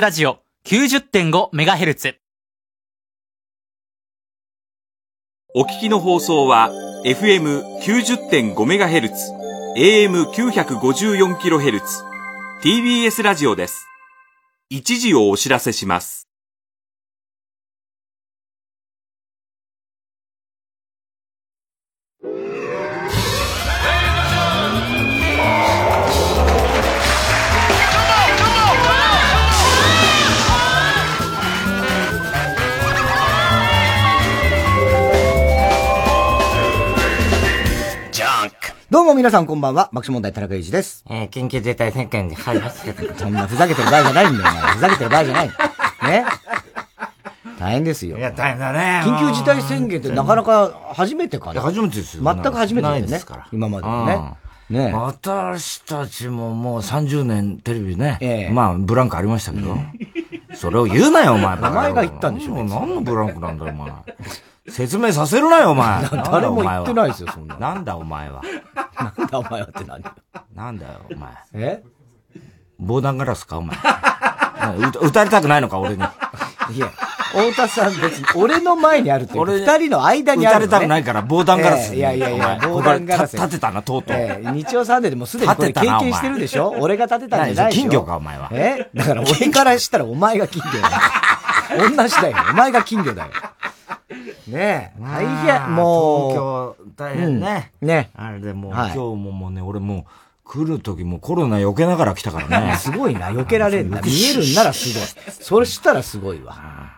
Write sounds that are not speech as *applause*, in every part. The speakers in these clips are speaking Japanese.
ラジオ 90.5MHz。お聞きの放送は FM90.5MHz、AM954kHz、TBS ラジオです。一時をお知らせします。どうも皆さんこんばんは、爆笑問題田中裕二です。えー、緊急事態宣言に入りますけど。そんなふざけてる場合じゃないんだよ、お前。ふざけてる場合じゃない。ね。大変ですよ。いや、大変だね。緊急事態宣言ってなかなか初めてかな。初めてですよ。全く初めてだよねですから。今までもね。ね私たちももう30年テレビね。まあ、ブランクありましたけど。それを言うなよ、お前。お前が言ったんでしょ。何のブランクなんだよ、お前。説明させるなよ、お前。*laughs* 誰も言ってないですよ、そんな。なんだ、お前は。なんだ、お前はって何？なんだよ、お前。え？防弾ガラスか、お前。*laughs* 撃たれたくないのか、俺に。いや、太田さん別に、俺の前にあるって、二人の間にある、撃たれたくないから、防弾ガラス。いやいやいや、防弾ガラス。立てたな、とうとう。日曜サンデーでもすでにこれ経験してるでしょ？俺が立てたんじゃない金魚か、お前は。え？だから俺からしたらお前が金魚だよ。*laughs* 同じだよ。お前が金魚だよ。ねえ。大変、もう。東京、大変ね。ね。あれでもう、今日ももうね、俺もう、来る時もコロナ避けながら来たからね。*laughs* すごいな、避けられるな。見えるんならすごい。*laughs* それしたらすごいわ。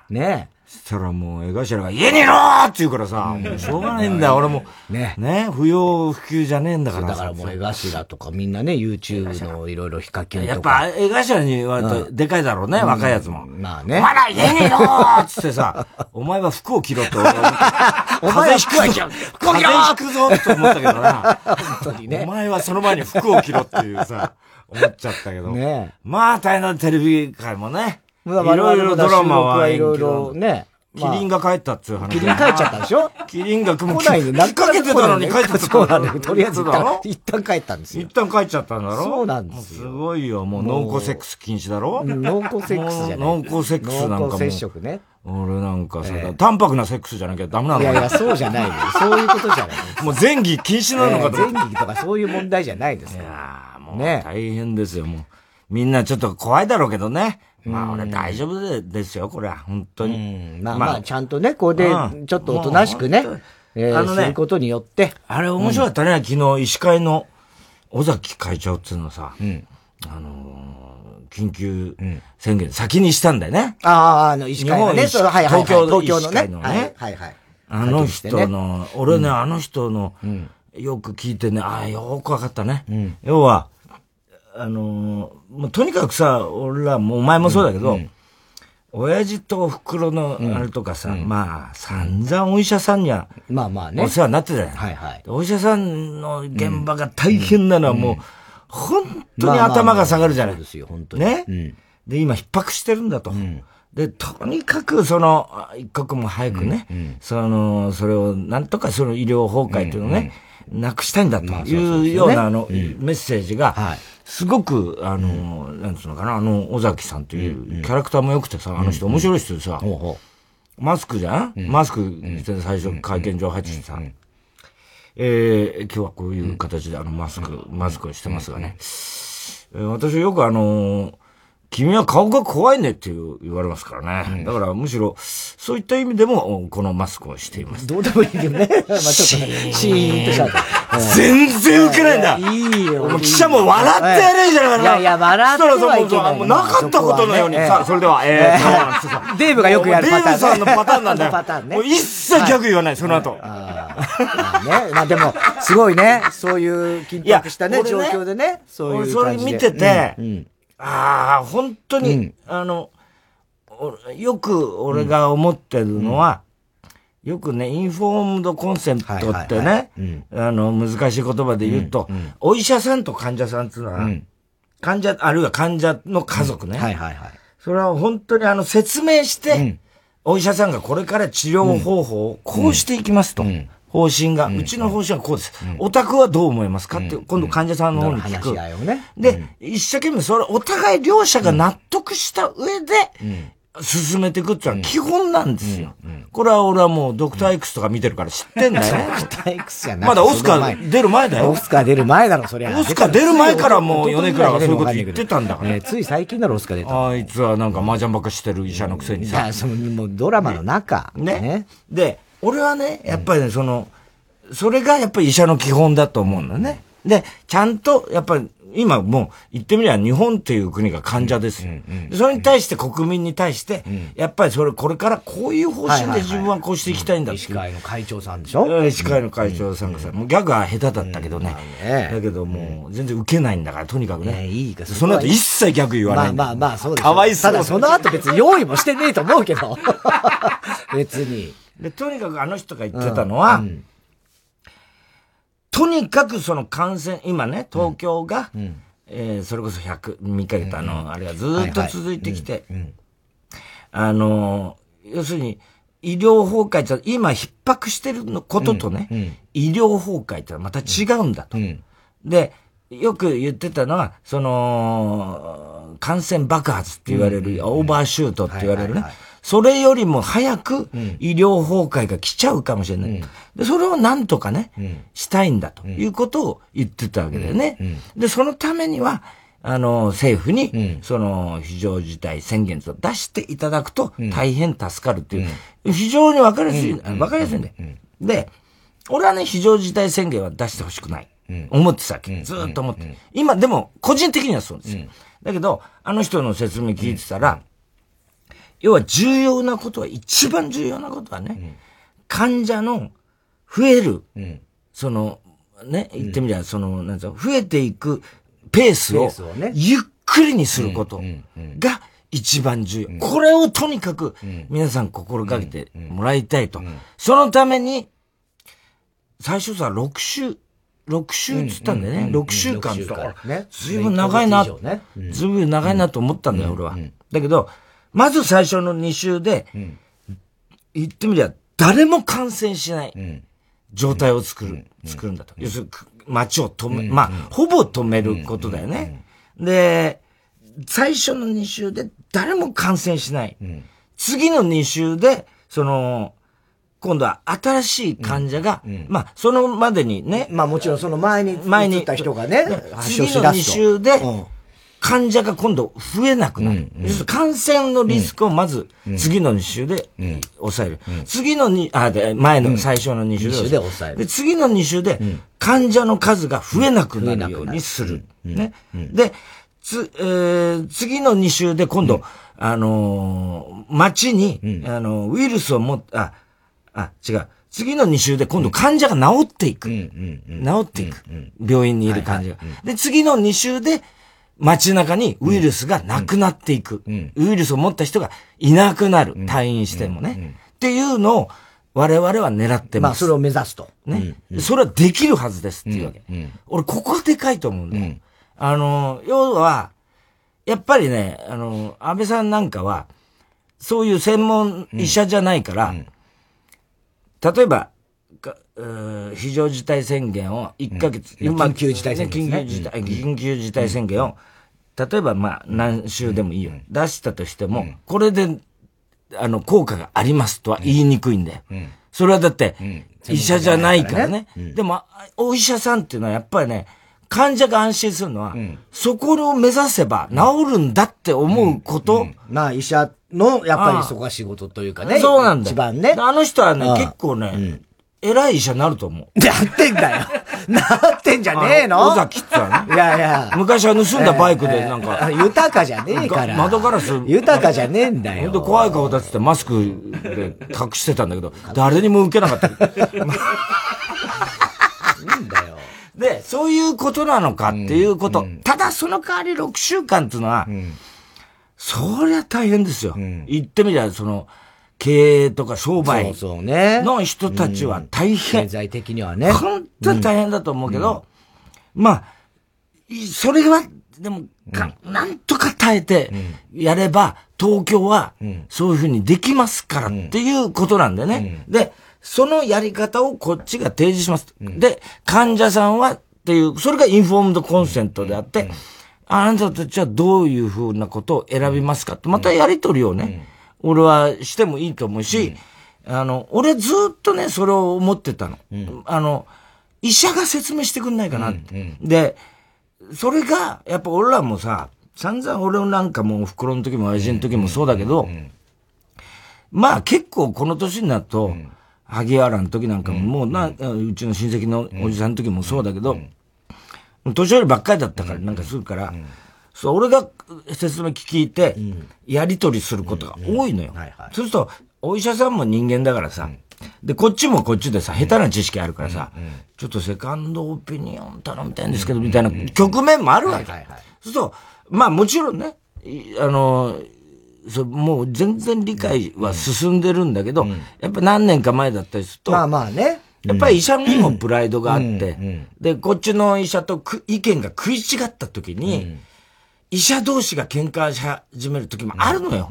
ねえ。そしたらもう、江頭が家にいろーって言うからさ、もうしょうがないんだよ、俺も。ね。ね、不要不急じゃねえんだからだからもう江頭とかみんなね、YouTube のいろいろヒカキンやっとか。ぱ、江頭に言われると、でかいだろうね、若いやつも。まあね。お前ら家にいろーっつってさ、*laughs* お前は服を着ろって。*laughs* お前は服を着ろ風邪ひくぞって思ったけどな。本当にね。お前はその前に服を着ろっていうさ、思っちゃったけど。ねまあ大変なテレビ界もね。いろいろドラマはいろいろね。キリンが帰ったっていう話。キリン帰っちゃったでしょ？キリンが来ないで、何かけてたのに帰ってたそうなんだよ。とりあえず一旦、一旦帰ったんですよ。一旦帰っちゃったんだろ？そうなんですよ。すごいよ、もう濃厚セックス禁止だろ？濃厚セックスじゃない。濃厚セックスなんかも。濃厚接触ね。俺なんかさ、淡白なセックスじゃなきゃダメなのいやいや、そうじゃないよ。そういうことじゃない。もう前儀禁止なのかと前儀とかそういう問題じゃないですよ。いやもう大変ですよ、もう。みんなちょっと怖いだろうけどね。まあ俺大丈夫でですよ、これは。本当に。まあまあ、ちゃんとね、ここで、ちょっとおとなしくね、えー、することによって。あれ面白かったね、昨日医師会の尾崎会長っていうのさ、あの緊急宣言先にしたんだよね。ああ、あの医師会のね、東京東京のね。ね。はいはい。あの人の、俺ね、あの人の、よく聞いてね、ああ、よくわかったね。要は、あのー、もうとにかくさ、俺らもお前もそうだけど、親父と袋のあれとかさ、まあ、散々お医者さんには、まあまあね。お世話になってたよ。はいはい。お医者さんの現場が大変なのはもう、本当に頭が下がるじゃない。ですよ、本当に。ね？で、今逼迫してるんだと。で、とにかくその、一刻も早くね、その、それを、なんとかその医療崩壊というのをね、なくしたいんだというような、あの、メッセージが、すごく、あの、なんつうのかな、あの、尾崎さんというキャラクターも良くてさ、あの人面白い人でさ、マスクじゃん？マスクして最初会見場入っててさ、えー、今日はこういう形であのマスク、マスクをしてますがね。えー、私よくあのー、君は顔が怖いねって言われますからね。だからむしろ、そういった意味でも、このマスクをしています。どうでもいいけどね。*laughs* まあちょっとね、シーンとした。全然受けないんだ。いいよ。もう記者も笑ってやれんじゃないかな。いやいや、笑ってはいけない。もうなかったことのようにさ、それでは、えー、デーブがよくやるパターン。デーブさんのパターンなんだよ。パターンね。もう一切ギャグ言わない、その後。ああ。ね。まあでも、すごいね。そういう緊迫したね、状況でね。そういうそれ見てて、ああ、本当に、あの、よく俺が思ってるのは、よくね、インフォームドコンセントってね、あの、難しい言葉で言うと、お医者さんと患者さんっていうのは、患者、あるいは患者の家族ね。はいはいはい。それは本当にあの、説明して、お医者さんがこれから治療方法をこうしていきますと。方針が、うちの方針はこうです。お宅はどう思いますか？って、今度患者さんの方に聞く。ね。で、一生懸命それ、お互い両者が納得した上で、進めていくっていうのは基本なんですよ。これは俺はもうドクター X とか見てるから知ってんだよね。*laughs* ドクター X じゃない。まだオスカー出る前だよ。オスカー出る前だろ、そりゃ。オスカー出る前からもう米倉がそういうこと言ってたんだから。ねつい最近だろ、オスカー出た。あいつはなんか麻雀ばっかしてる医者のくせにさ。いや、その、もうドラマの中。ね。で、俺はね、やっぱりね、その、それがやっぱり医者の基本だと思うんだね。で、ちゃんと、やっぱり、今もう言ってみれば日本っていう国が患者ですよ。それに対して国民に対して、やっぱりそれ、これからこういう方針で自分はこうしていきたいんだ医師会の会長さんでしょ？医師会の会長さんがさ、もうギャグは下手だったけどね。だけどもう全然受けないんだから、とにかくね。いいかその後一切ギャグ言わない。まあまあまあ、そうです。かわいそう。ただその後別に用意もしてねえと思うけど。*laughs* 別に。で、とにかくあの人が言ってたのは、とにかくその感染、今ね、東京が、えー、それこそ100、3ヶ月、あの、あれがずっと続いてきて、あの、要するに、医療崩壊って今逼迫してるのこととね、医療崩壊ってまた違うんだと。で、よく言ってたのは、その、感染爆発って言われる、オーバーシュートって言われるね。それよりも早く医療崩壊が来ちゃうかもしれない。で、それをなんとかね、したいんだということを言ってたわけだよね。で、そのためには、あの、政府に、その、非常事態宣言と出していただくと大変助かるっていう、非常にわかりやすい、わかりやすいんだよ。で、俺はね、非常事態宣言は出してほしくない。思ってたわけ。ずっと思って。今、でも、個人的にはそうですよ。だけど、あの人の説明聞いてたら、要は重要なことは、一番重要なことはね、患者の増える、その、ね、言ってみりゃ、その、なん増えていくペースを、ゆっくりにすることが一番重要。これをとにかく、皆さん心がけてもらいたいと。そのために、最初さ、6週、6週っつったんだよね。6週間とか。ずいぶん長いな、ずいぶん長いなと思ったんだよ、俺は。だけど、まず最初の2週で、言ってみりゃ、誰も感染しない状態を作る、作るんだと。要するに、街を止め、まあ、ほぼ止めることだよね。で、最初の2週で誰も感染しない。次の2週で、その、今度は新しい患者が、まあ、そのまでにね。まあもちろんその前に、前に。った人がね、次の2週で、患者が今度増えなくなる。感染のリスクをまず、次の2週で抑える。次の2、あ、で、前の最初の2週で抑える。で、次の2週で、患者の数が増えなくなるようにする。ね。で、つ、えー、次の2週で今度、あの街に、あの、ウイルスをも、あ、あ、違う。次の2週で今度患者が治っていく。治っていく。病院にいる患者が。で、次の2週で街中にウイルスがなくなっていく。ウイルスを持った人がいなくなる。退院してもね。っていうのを我々は狙ってます。まあ、それを目指すと。ね。それはできるはずですっていうわけ。俺、ここがでかいと思うんだよ。あの、要は、やっぱりね、あの、安倍さんなんかは、そういう専門医者じゃないから、例えば、非常事態宣言を1ヶ月、うん、緊急事態宣言、ね、緊急事態、緊急事態宣言を、例えばまあ何週でもいいよ。出したとしても、これで、あの、効果がありますとは言いにくいんだよ。それはだって、医者じゃないからね。でも、お医者さんっていうのはやっぱりね、患者が安心するのは、そこを目指せば治るんだって思うこと。まあ医者の、やっぱりそこが仕事というかね。そうなんだ。一番ね。あの人はね、結構ね、偉い医者になると思う。なってんだよ。*laughs* なってんじゃねえの？尾崎ってさ、ね。いやいや。昔は盗んだバイクでなんか。豊かじゃねえから。窓ガラス。豊かじゃねえんだよ。ほんと怖い顔だってマスクで隠してたんだけど、誰にも受けなかった。いいんだよ。で、そういうことなのかっていうこと。ただその代わり6週間っていうのは、そりゃ大変ですよ。言ってみりゃ、その、経営とか商売の人たちは大変。経済的にはね。本当に大変だと思うけど、まあ、それは、でも、なんとか耐えてやれば、東京はそういうふうにできますからっていうことなんだよね。で、そのやり方をこっちが提示します。で、患者さんはっていう、それがインフォームドコンセントであって、あなたたちはどういうふうなことを選びますかって、またやりとりをね、俺はしてもいいと思うし、あの、俺ずっとね、それを思ってたの。あの、医者が説明してくんないかなって。で、それが、やっぱ俺らもさ、散々俺なんかもう袋の時も親父の時もそうだけど、まあ結構この年になると、萩原の時なんかももうな、うちの親戚のおじさんの時もそうだけど、年寄りばっかりだったからなんかするから、そう、俺が説明聞いて、やりとりすることが多いのよ。そうすると、お医者さんも人間だからさ、で、こっちもこっちでさ、下手な知識あるからさ、ちょっとセカンドオピニオン頼みたいんですけど、みたいな局面もあるわけ。そうすると、まあもちろんね、いあの、そうもう全然理解は進んでるんだけど、やっぱ何年か前だったりすると、まあまあね。やっぱり医者にもプライドがあって、で、こっちの医者とく意見が食い違った時に、医者同士が喧嘩し始める時もあるのよ。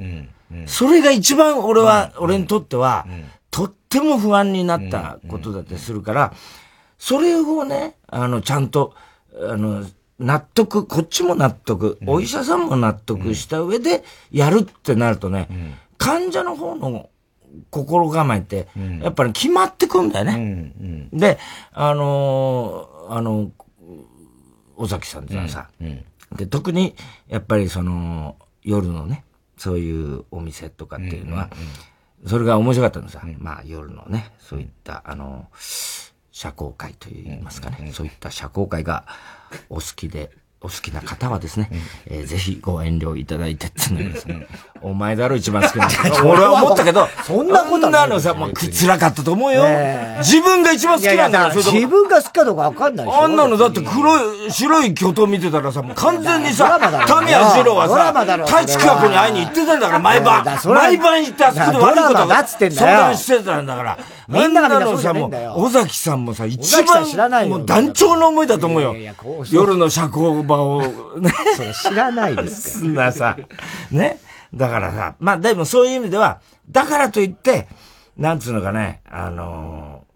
それが一番俺は、俺にとっては、とっても不安になったことだったりするから、それをね、あの、ちゃんと、あの、納得、こっちも納得、お医者さんも納得した上でやるってなるとね、患者の方の心構えって、やっぱり決まってくんだよね。で、あのーあの、尾崎さんってのはさ、で、特に、やっぱりその、夜のね、そういうお店とかっていうのは、それが面白かったのさ、まあ夜のね、そういった、あの、社交会といいますかね、そういった社交会がお好きで、お好きな方はですね、えーぜひご遠慮いただいてってのですね、お前だろ一番好きなの。*laughs* 俺は思ったけど、そんなことなのさ、もう辛かったと思うよ。ね。自分が一番好きなんだから、自分が好きかどうかわかんないあんなのだって黒い、白い巨頭見てたらさ、もう完全にさ、タミヤ二郎はさ、太一区に会いに行ってたんだから、毎晩。毎晩行ってあそこで悪いことドラマだっつってんだよ。相談してたんだから。みんなのさ、もう尾崎さんもさ、一番もう団長の思いだと思うよ。夜の社交場を、ね。*laughs* それ知らないですそんなさ、ね。だからさ、まあでもそういう意味では、だからといって、なんつうのかね、あのー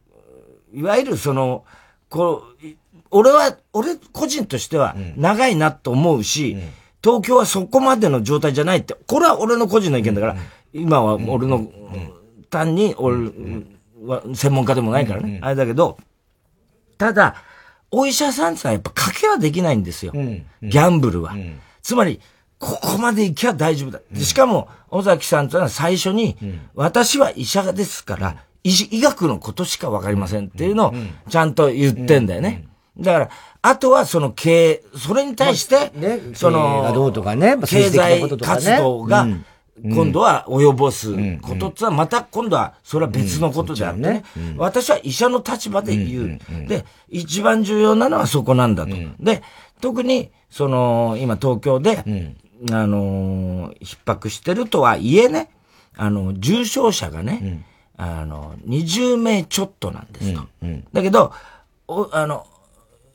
いわゆるその、こう、い俺は、俺個人としては長いなと思うし、東京はそこまでの状態じゃないって、これは俺の個人の意見だから、今は俺の、単に俺は専門家でもないからね、あれだけど、ただ、お医者さんってのはやっぱ賭けはできないんですよ。ギャンブルは。つまり、ここまで行きゃ大丈夫だ。でしかも、尾崎さんというのは最初に、私は医者ですから、医学のことしかわかりませんっていうのをちゃんと言ってんだよね。だから、あとはその経営、それに対して、ねそのうとかね、経済活動がうん、今度は及ぼすことってのは、また今度は、それは別のことであってね。私は医者の立場で言う。で、一番重要なのはそこなんだと。で、特に、その、今東京で、あのー、逼迫してるとはいえね、あの、重症者がね、あの、20名ちょっとなんですと。だけど、おあの、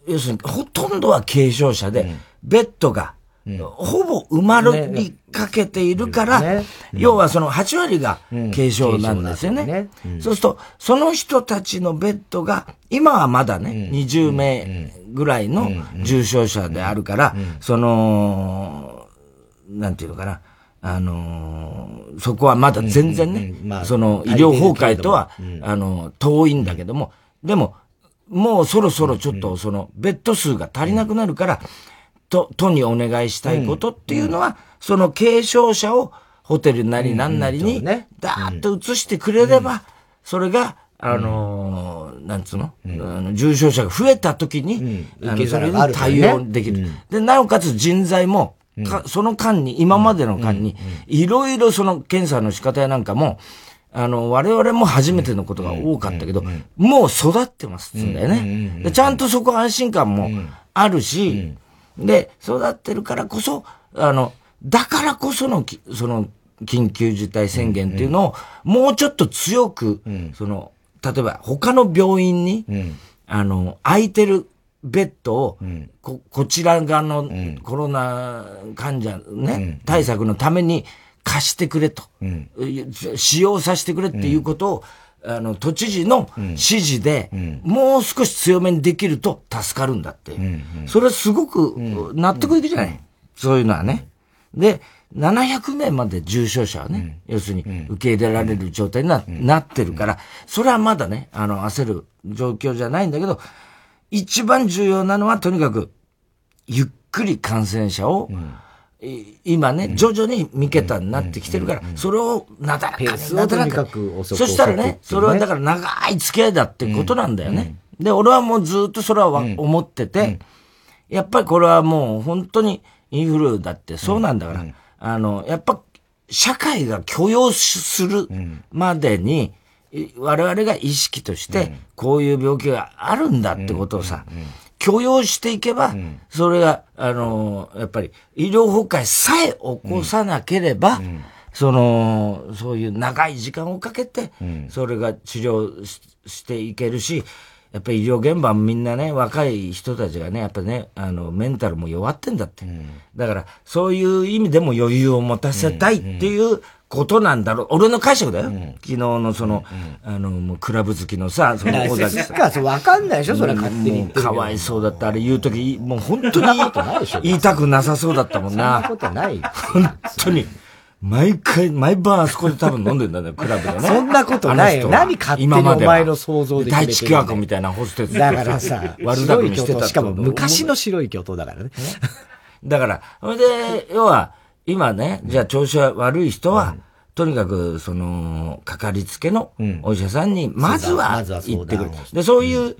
要するに、ほとんどは軽症者で、ベッドが、ほぼ埋まりかけているから、ね。要はその8割が軽症なんですよね。そうすると、その人たちのベッドが、今はまだね、20名ぐらいの重症者であるから、その、なんていうのかな、あのーそこはまだ全然ね、うん。まあその医療崩壊とは、あの、遠いんだけども、でも、もうそろそろちょっとその、ベッド数が足りなくなるから、都、都にお願いしたいことっていうのは、その軽症者をホテルなりなん。なりにそうね、ダーッと移してくれれば、それが、あのーなんつうの、あの重症者が増えた時に、あの受けそれに対応できる。で、なおかつ人材も、かその間に、今までの間に、いろいろその検査の仕方やなんかも、あの、我々も初めてのことが多かったけど、もう育ってますんだよね。でちゃんとそこ安心感もあるし、で、育ってるからこそ、あの、だからこそのき、その、緊急事態宣言っていうのを、もうちょっと強く、その、例えば他の病院に、あの、空いてるベッドを、こ、こちら側のコロナ患者ね、対策のために貸してくれと、使用させてくれっていうことを、あの、都知事の指示で、もう少し強めにできると助かるんだって。それはすごく納得いくじゃない、そういうのはね。で、700名まで重症者はね、要するに受け入れられる状態にな,、なってるから、それはまだね、あの、焦る状況じゃないんだけど、一番重要なのはとにかく、ゆっくり感染者を、今ね、徐々に三桁になってきてるから、それをなだらかに、なだらかに。そしたらね、それはだから長い付き合いだってことなんだよね。で、俺はもうずっとそれは思ってて、やっぱりこれはもう本当にインフルだってそうなんだから、あの、やっぱ社会が許容するまでに、我々が意識として、こういう病気があるんだってことをさ、許容していけば、それが、あの、やっぱり医療崩壊さえ起こさなければ、その、そういう長い時間をかけて、それが治療していけるし、やっぱり医療現場みんなね、若い人たちがね、やっぱね、あの、メンタルも弱ってんだって。だから、そういう意味でも余裕を持たせたいっていうことなんだろう。俺の解釈だよ。昨日のその、あの、もうクラブ好きのさ、その小崎さん。わかんないでしょそれ勝手に。かわいそうだった。あれ言うとき、もう本当に *laughs* 言いたくなさそうだったもんな。そんなことない本当に。毎回、毎晩あそこで多分飲んでんだね、クラブでね。そんなことないよ。何勝手にお前の想像で第一企画みたいなホステス。だからさ、悪だくにしてた。しかも昔の白い巨頭だからね。だから、それで、要は、今ね、じゃあ調子は悪い人は、とにかく、その、かかりつけのお医者さんに、まずは行ってくる。で、そういう、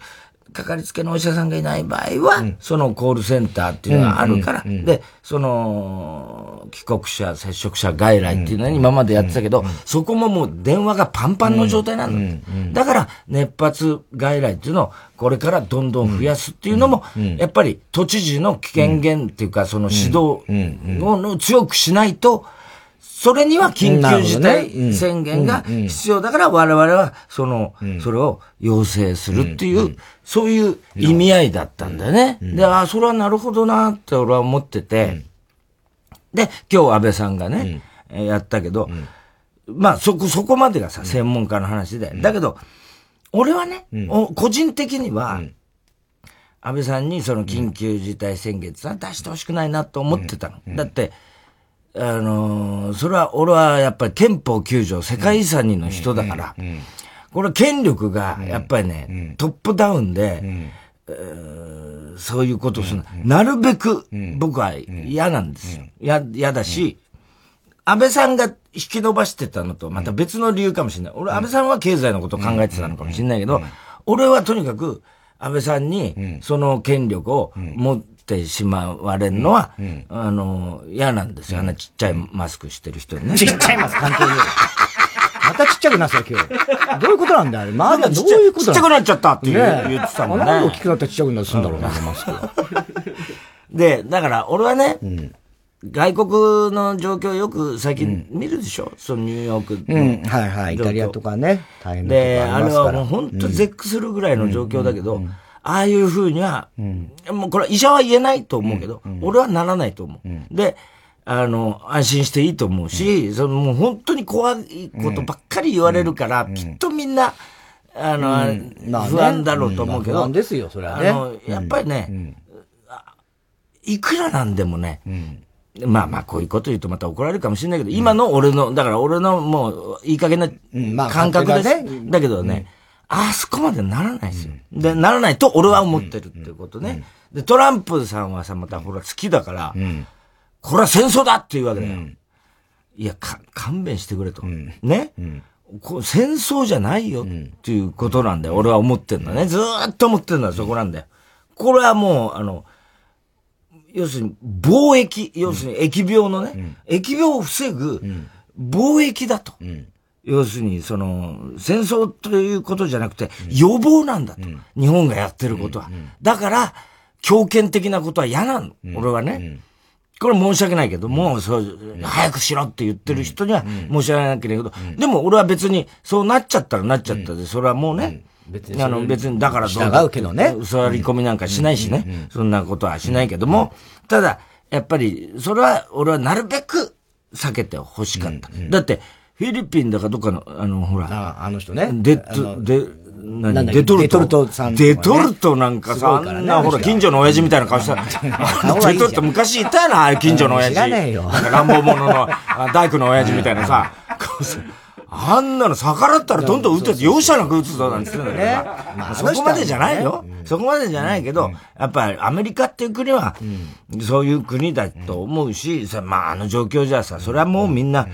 かかりつけのお医者さんがいない場合は、うん、そのコールセンターっていうのがあるから、うんうん、で、その、帰国者、接触者外来っていうのに今までやってたけど、そこももう電話がパンパンの状態なんだ。だから、熱発外来っていうのをこれからどんどん増やすっていうのも、やっぱり都知事の危険源っていうか、その指導を強くしないと、それには緊急事態宣言が必要だから我々はその、それを要請するっていう、そういう意味合いだったんだよね。で、ああ、それはなるほどなって俺は思ってて、で、今日安倍さんがね、やったけど、まあそこ、そこまでがさ、専門家の話で。だけど、俺はね、個人的には、安倍さんにその緊急事態宣言って出してほしくないなと思ってたの。だって、あのー、それは、俺はやっぱり憲法9条世界遺産人の人だから、これ権力がやっぱりね、トップダウンで、そういうことをする、なるべく僕は嫌なんですよ。嫌、嫌だし、安倍さんが引き伸ばしてたのとまた別の理由かもしれない。俺、安倍さんは経済のことを考えてたのかもしれないけど、俺はとにかく安倍さんにその権力を持って、しまわれるのは、うん、あの、嫌なんですよ。あん。なちっちゃいマスクしてる人にね。ちっちゃいマスク。関係ねまたちっちゃくなった今日。どういうことなんだあれ。まだどういうことちっちゃくなっちゃったって言ってたもんね。なんで大きくなったらちっちゃくなるすんだろうな、マスクで、だから俺はね、外国の状況よく最近見るでしょ、うん、そのニューヨーク。うん、はいはい。イタリアとかね、大変なで、あれはもう本当絶句するぐらいの状況だけど、うんうんうんああいうふうには、うん、もうこれは医者は言えないと思うけど、うん、俺はならないと思う。うん、で、あの、安心していいと思うし、そのもう本当に怖いことばっかり言われるから、きっとみんな、あの、不安だろうと思うけど、不安ですよ、それはね。あの、やっぱりね、いくらなんでもね、まあまあ、こういうこと言うとまた怒られるかもしれないけど、今の俺の、だから俺のもう、いい加減な感覚です。だけどね、あそこまでならないですよ。で、ならないと俺は思ってるっていうことね。で、トランプさんはさ、またほら好きだから、これは戦争だっていうわけだよ。いや、か、勘弁してくれと。ね、こ戦争じゃないよっていうことなんだよ。俺は思ってんだね。ずーっと思ってんだよ、そこなんだよ。これはもう、あの、要するに、貿易、要するに疫病のね、疫病を防ぐ貿易だと。要するに、その、戦争ということじゃなくて、予防なんだと。日本がやってることは。だから、強権的なことは嫌なの。俺はね。これ申し訳ないけども、そう、早くしろって言ってる人には申し訳ないけど、でも俺は別に、そうなっちゃったらなっちゃったで、それはもうね、別に、あの、別に、だからどううけどね。座り込みなんかしないしね。そんなことはしないけども、ただ、やっぱり、それは、俺はなるべく避けてほしかった。だって、フィリピンだかどっかの、あの、ほら。ああの人ね。デッデ、何？デトルト。デトルトさん、ね。デトルトなんかさ、あんな、ほら、近所の親父みたいな顔した。*laughs* デトルト昔いたよな、近所の親父。知らねえよ。なんか乱暴者の、大工の親父みたいなさ、*laughs* あんなの逆らったらどんどん撃てて、容赦なく撃つぞなんて言ってんだけどまあ、そこまでじゃないよ。そこまでじゃないけど、やっぱりアメリカっていう国は、そういう国だと思うし、まああの状況じゃさ、それはもうみんな、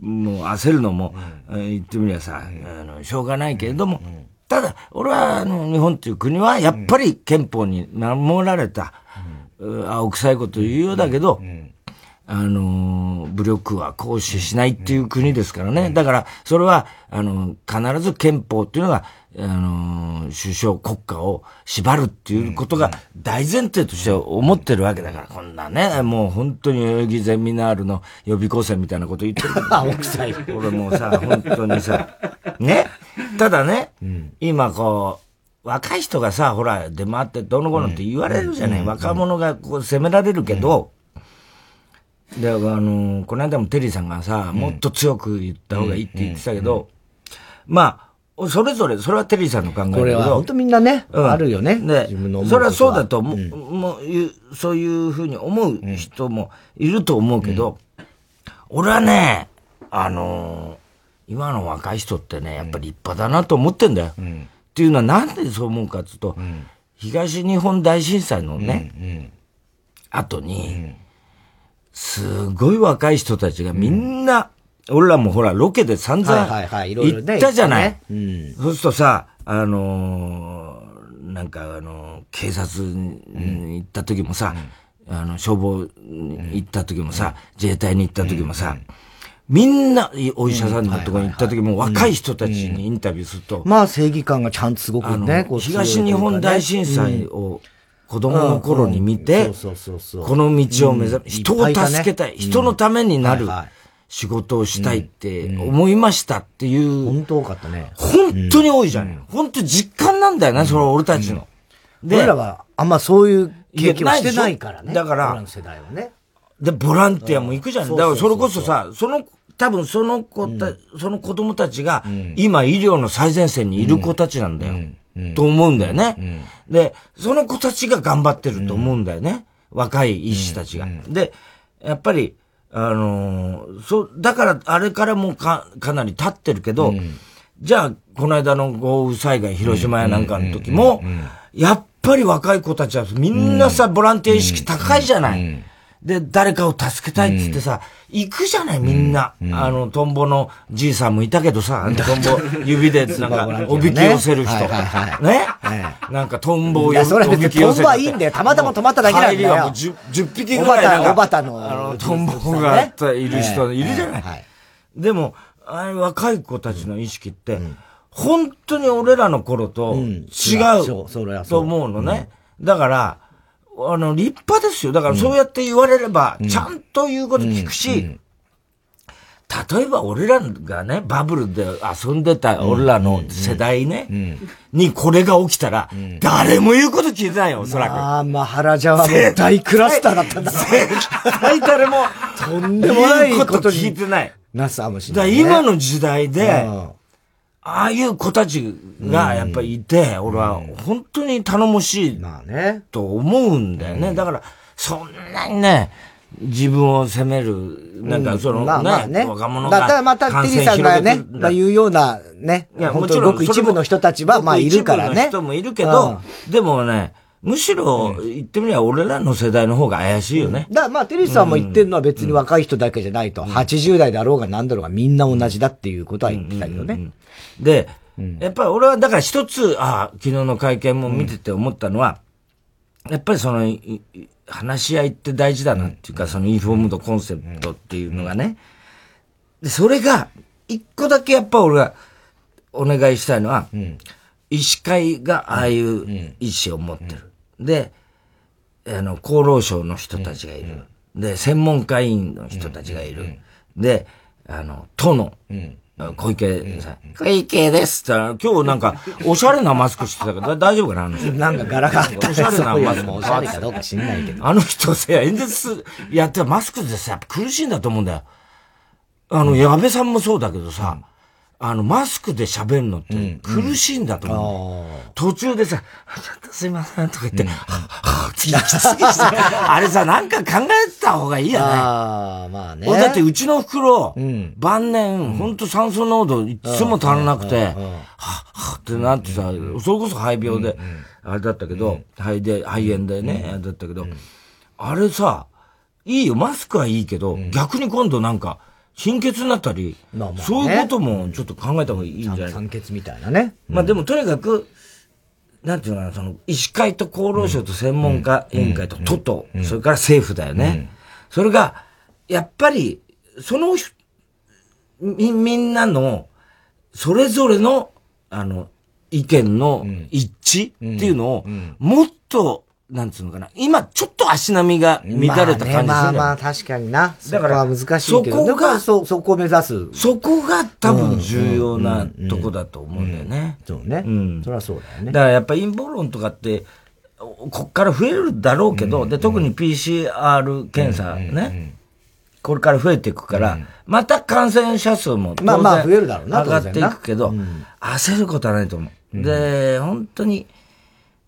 もう焦るのも、言ってみりゃさ、あの、しょうがないけれども、ただ、俺は、あの、日本っていう国は、やっぱり憲法に守られた、青臭いこと言うようだけど、あの、武力は行使しないっていう国ですからね。だから、それは、あの、必ず憲法っていうのが、あの、首相国家を縛るっていうことが大前提として思ってるわけだから、こんなね、もう本当に代々木ゼミナールの予備校生みたいなこと言ってる。*laughs* 青臭い。俺もうさ、本当にさ、*laughs* ね？ただね、うん、今こう、若い人がさ、ほら、出回ってどうのこうのって言われるじゃない。若者がこう責められるけど、で、あの、この間もテリーさんがさ、もっと強く言った方がいいって言ってたけど、まあ、それぞれ、それはテリーさんの考えだけど。これは本当みんなね、うん、あるよね。で、自分のそれはそうだと思う、うん、もう、そういうふうに思う人もいると思うけど、うん、俺はね、あの今の若い人ってね、やっぱり立派だなと思ってんだよ。っていうのはなんでそう思うかっていうと、東日本大震災のね、後に、すごい若い人たちがみんな、うん、俺らもほら、ロケで散々行ったじゃない。そうするとさ、あのー、なんかあのー、警察に行った時もさ、うん、あの、消防に行った時もさ、自衛隊に行った時もさ、みんな、お医者さんのところに行った時も若い人たちにインタビューすると。まあ正義感がちゃんとすごくね、東日本大震災を子供の頃に見て、この道を目指す、人を助けたい、人のためになる仕事をしたいって思いましたっていう。本当多かったね。本当に多いじゃん。本当実感なんだよね、それ俺たちの。で、俺らはあんまそういう経験はしてないからね。だから、世代はね。で、ボランティアも行くじゃん。だからそれこそさ、その、多分その子た、その子供たちが、今医療の最前線にいる子たちなんだよ。と思うんだよね、で、その子たちが頑張ってると思うんだよね。若い医師たちが。で、やっぱり、あのー、そう、だから、あれからもか、かなり経ってるけど、じゃあ、この間の豪雨災害、広島やなんかの時も、やっぱり若い子たちはみんなさ、ボランティア意識高いじゃない。で、誰かを助けたいっつってさ、うん、行くじゃない、みんな。うん、あの、トンボのじいさんもいたけどさ、トンボ、指で、*laughs* なんか、おびき寄せる人。ね、なんか、トンボをおびき寄せる。トンボはいいんだよ。たまたま止まっただけなんだよ。もう 10, 10匹ぐらいなんか、おばたの、あの、トンボがいる人いるじゃない。でも、あれ若い子たちの意識って、本当に俺らの頃と違うと思うのね。だから、あの、立派ですよ。だからそうやって言われれば、ちゃんと言うこと聞くし、例えば俺らがね、バブルで遊んでた俺らの世代ね、にこれが起きたら、誰も言うこと聞いてないよ、おそらく。ああ、まあ、原ジャはもう大クラスターだったんだ。絶対誰も、とんでもないこと聞いてない。なさもしない。今の時代で、ああいう子たちがやっぱりいて、俺は本当に頼もしいと思うんだよね。だから、そんなにね、自分を責める、なんかその、まあまあね、若者が。だからまたテリーさんがね、まあ言うようなね、いや、もちろんごく一部の人たちは、まあいるからね。人もいるけど、でもね、むしろ、言ってみれば俺らの世代の方が怪しいよね。だまあ、テリーさんも言ってるのは別に若い人だけじゃないと。80代だろうが何だろうがみんな同じだっていうことは言ってたけどね。で、やっぱり俺はだから一つ、ああ、昨日の会見も見てて思ったのは、やっぱりその、話し合いって大事だなっていうか、そのインフォームドコンセプトっていうのがね。で、それが、一個だけやっぱ俺がお願いしたいのは、医師会がああいう意思を持ってる。で、あの、厚労省の人たちがいる。で、専門家委員の人たちがいる。で、あの、都の、小池さん、小池ですって今日なんか、おしゃれなマスクしてたから、大丈夫かなあの人。なんか柄があったおしゃれなマスク。おしゃれかどうか知んないけど。あの人さ、演説やってマスクでさ、苦しいんだと思うんだよ。あの、矢部さんもそうだけどさ、あの、マスクで喋るのって苦しいんだと思う、途中でさ、ちょっとすいませんとか言って、はぁ、次、次、次、*laughs* あれさ、なんか考えた方がいいよね。ああ、まあね。俺だってうちの袋、晩年、ほんと酸素濃度いつも足らなくて、はぁ、はぁってなってさ、それこそ肺病で、あれだったけど、肺で、肺炎でね、あれだったけど、あれさ、いいよ、マスクはいいけど、逆に今度なんか、貧血になったり、まあまあね。そういうこともちょっと考えた方がいいんじゃない？酸欠みたいなね。まあでもとにかく、なんていうのかな、その、医師会と厚労省と専門家委員会と都と、それから政府だよね。それが、やっぱり、そのひ、み、みんなの、それぞれの、あの、意見の一致っていうのを、もっと、なんつうのかな、今ちょっと足並みが乱れた感じするんだよ、まあねまあまあ確かにな。だからは難しいけど。そこがそ、そこを目指す。そこが多分重要なとこだと思うんだよね。そうね。んそれはそうだよね。だからやっぱ陰謀論とかって、こっから増えるだろうけど、で、特に PCR 検査ね、これから増えていくから、また感染者数もまあまあ増えるだろうな上がっていくけど、焦ることはないと思う。で、本当に、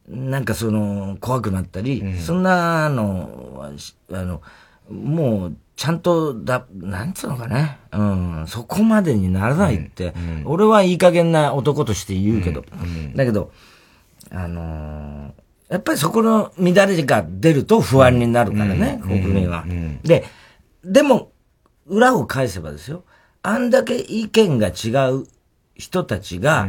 なんかその、怖くなったり、そんなのあの、もう、ちゃんとだ、なんつうのかね。うん、そこまでにならないって、俺はいい加減な男として言うけど、だけど、あのーやっぱりそこの乱れが出ると不安になるからね、国民は。で、でも、裏を返せばですよ。あんだけ意見が違う人たちが、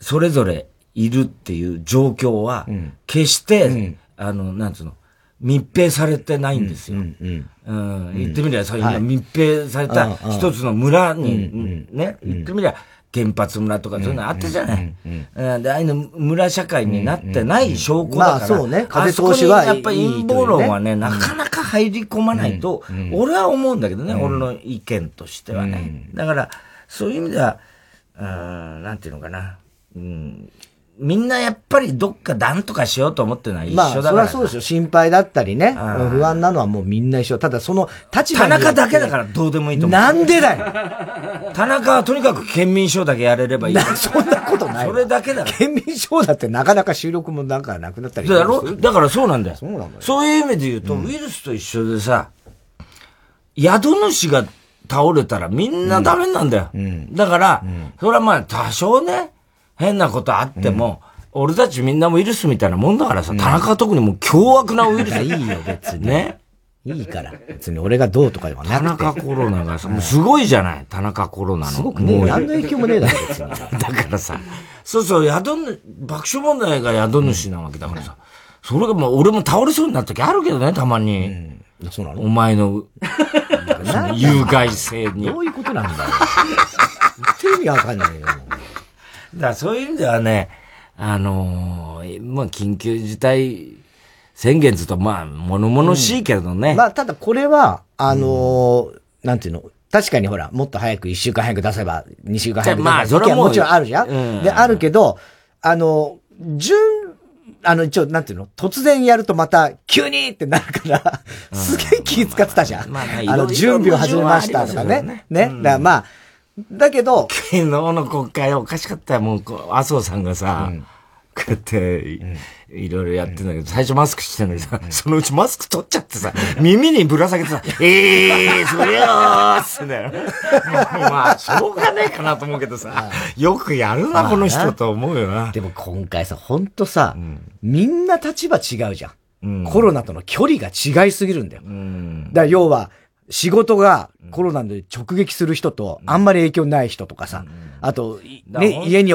それぞれいるっていう状況は、決して、あの、なんつうの、密閉されてないんですよ。うん言ってみりゃ、そうい。う密閉された一つの村に、ね、言ってみりゃ、原発村とかそういうのあったじゃない。うんで、ああいうの村社会になってない証拠だから。まあそうね。あそこにやっぱり陰謀論はね、なかなか入り込まないと、俺は思うんだけどね、俺の意見としてはね。だから、そういう意味では、うん、なんていうのかな。うんみんなやっぱりどっかなんとかしようと思ってるのは一まあ、そ緒だから。れはそうですよ。心配だったりね。ん不安なのはもうみんな一緒。ただその立場田中だけだからどうでもいいと思う。なんでだよ田中はとにかく県民賞だけやれればいい。なそんなことないわ。それだけだろ県民賞だってなかなか収録もなんかなくなったりだろ？だからそうなんだよ。そうなんだよそういう意味で言うと、ウイルスと一緒でさ、宿主が倒れたらみんなダメなんだよ。だから、それはまあ多少ね、変なことあっても、俺たちみんなもウイルスみたいなもんだからさ、田中は特にもう凶悪なウイルス。いいよ、別に。ね。いいから。別に俺がどうとかでは田なくて。中コロナがさ、もうすごいじゃない？田中コロナの。すごくね、もう何の影響もねえだろ、別に。*laughs* だからさ、そうそう、宿主、爆笑問題が宿主なわけだからさ、それがもう俺も倒れそうになった時あるけどね、たまに。そうなの？お前の、その有害性に。どういうことなんだよ。全然意味わかんないよ。らそういう意味ではね、あのーまあ、緊急事態宣言ずっと、まあ、物々しいけどね。まあ、ただこれは、あのーなんていうの、確かにほら、もっと早く、一週間早く出せば、二週間早く出せば、まあそれはもちろんあるじゃん、うん。で、あるけど、あの、順、あの、一応、なんていうの？突然やるとまた、急にってなるから、すげえ気使ってたじゃん。まあの、準備を始めましたとかね。ね。だからまあ、だけど、昨日の国会おかしかったよ。もうこう、麻生さんがさ、こうやってい、いろいろやってんだけど、最初マスクしてんだけどさ、そのうちマスク取っちゃってさ、耳にぶら下げてさ、え *laughs* えー、そりゃーっつんだよ。*laughs* まあ、しょうがねえかなと思うけどさ、よくやるな、この人と思うよな。でも今回さ、ほんとさ、みんな立場違うじゃん。コロナとの距離が違いすぎるんだよ。うん。だから要は、仕事がコロナで直撃する人と、あんまり影響ない人とかさ、あと、いね、家にね、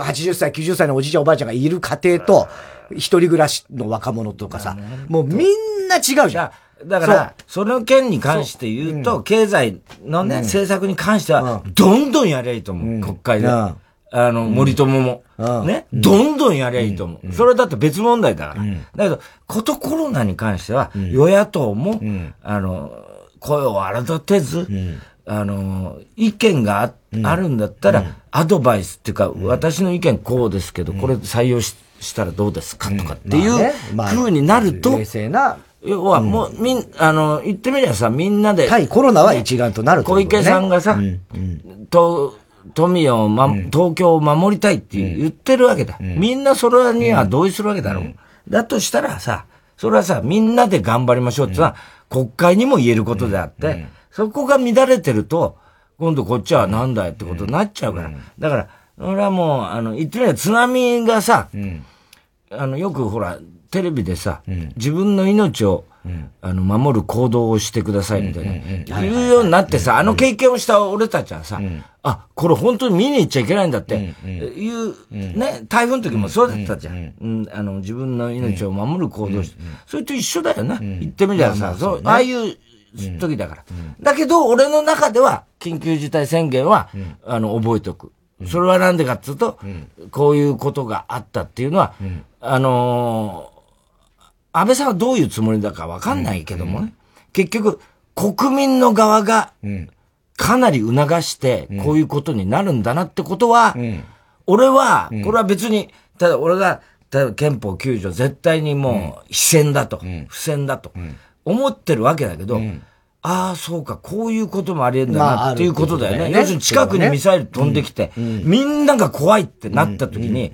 80歳、90歳のおじいちゃんおばあちゃんがいる家庭と、一人暮らしの若者とかさ、もうみんな違うじゃん。だから、その件に関して言うと、経済のね、政策に関しては、どんどんやりゃいいと思う、国会で。うん。あの、森友も、うん。ね、どんどんやりゃいいと思う。それだって別問題だから。だけど、ことコロナに関しては、与野党も、あの、声を荒立てず、あの、意見があ,、あるんだったら、アドバイスっていうか、私の意見こうですけど、これ採用ししたらどうですかとかっていう風になると、冷静な、要はもう、みん、あの、言ってみりゃさ、みんなで。対コロナは一丸となると、ね、小池さんがさ、うん。うん、と、富を、ま、東京を守りたいって言ってるわけだ。うん、みんなそれには同意するわけだろう。だとしたらさ、それはさ、みんなで頑張りましょうってさ、国会にも言えることであって、そこが乱れてると、今度こっちはなんだよってことになっちゃうから。だから、俺はもう、あの、言ってみれば津波がさ、あの、よくほら、テレビでさ、自分の命を、あの、守る行動をしてくださいみたいな、言うようになってさ、あの経験をした俺たちはさ、あ、これ本当に見に行っちゃいけないんだって、いう、ね、台風の時もそうだったじゃん。うん、あの、自分の命を守る行動して、それと一緒だよな。言ってみりゃさ、そう、ああいう時だから。だけど、俺の中では、緊急事態宣言は、あの、覚えておく。それはなんでかっていうと、こういうことがあったっていうのは、あの安倍さんはどういうつもりだかわかんないけどもね、結局、国民の側が、かなり促して、こういうことになるんだなってことは、俺は、これは別に、ただ俺が、例えば憲法9条絶対にもう、非戦だと、不戦だと、思ってるわけだけど、ああ、そうか、こういうこともありえんだなっていうことだよね。要するに近くにミサイル飛んできて、みんなが怖いってなった時に、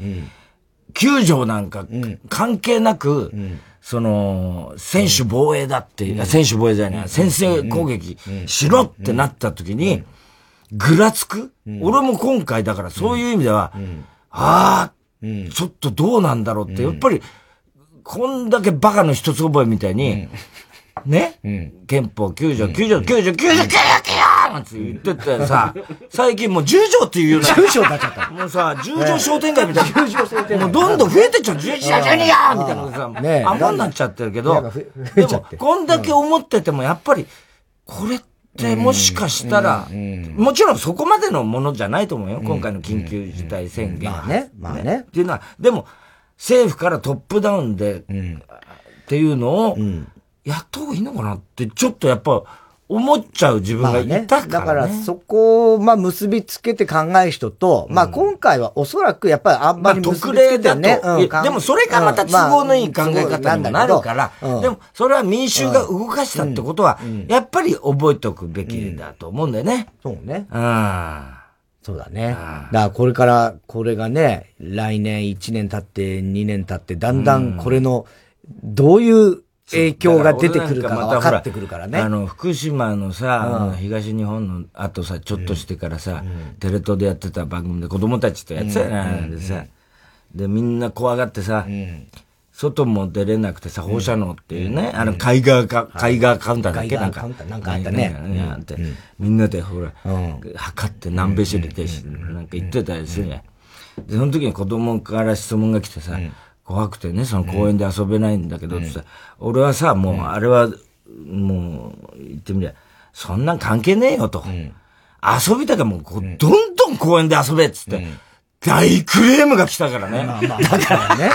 9条なんか関係なく、その、選手防衛だっていう、選手防衛じゃない、先制攻撃しろってなった時に、ぐらつく、俺も今回だからそういう意味では、ああ、ちょっとどうなんだろうって、やっぱり、こんだけバカの一つ覚えみたいに、ね、うん、憲法9条、9条、9条、9条、9条、9条なんて言っててさ、最近もう10条っていうような。10条になっちゃった。もうさ、10条商店街みたいな。10条商店街。もうどんどん増えてっちゃう。11条、12条みたいなさ、ねあんまになっちゃってるけど、でも、こんだけ思っててもやっぱり、これってもしかしたら、もちろんそこまでのものじゃないと思うよ。今回の緊急事態宣言。まあね、まあね。っていうのは、でも、政府からトップダウンで、っていうのを、やった方がいいのかなって、ちょっとやっぱ、思っちゃう自分がいたから、ね、だからそこを、まあ結びつけて考える人と、うん、まあ今回はおそらくやっぱりあんまり結びつけてね、まあ、うん、でもそれがまた都合のいい考え方になるから、うん、でもそれは民衆が動かしたってことは、やっぱり覚えておくべきだと思うんだよね。そうね。うん。そうだね。だからこれから、これがね、来年1年経って2年経って、だんだんこれの、どういう影響が出てくるかが分かってくるからね。あの、福島のさ、東日本の後さ、ちょっとしてからさ、テレ東でやってた番組で子供たちとやってたよな、でさ、で、みんな怖がってさ、外も出れなくてさ、放射能っていうね、あの、海岸か、海岸カウンターだっけなんか。なんかあったね。みんなでほら、測って何ベシリで、なんか言ってたりするね。で、その時に子供から質問が来てさ、怖くてね、その公園で遊べないんだけど、さ、俺はさ、もう、あれは、もう、言ってみりゃ、そんなん関係ねえよと。遊びたかもう、どんどん公園で遊べっつって、大クレームが来たからね。だからね。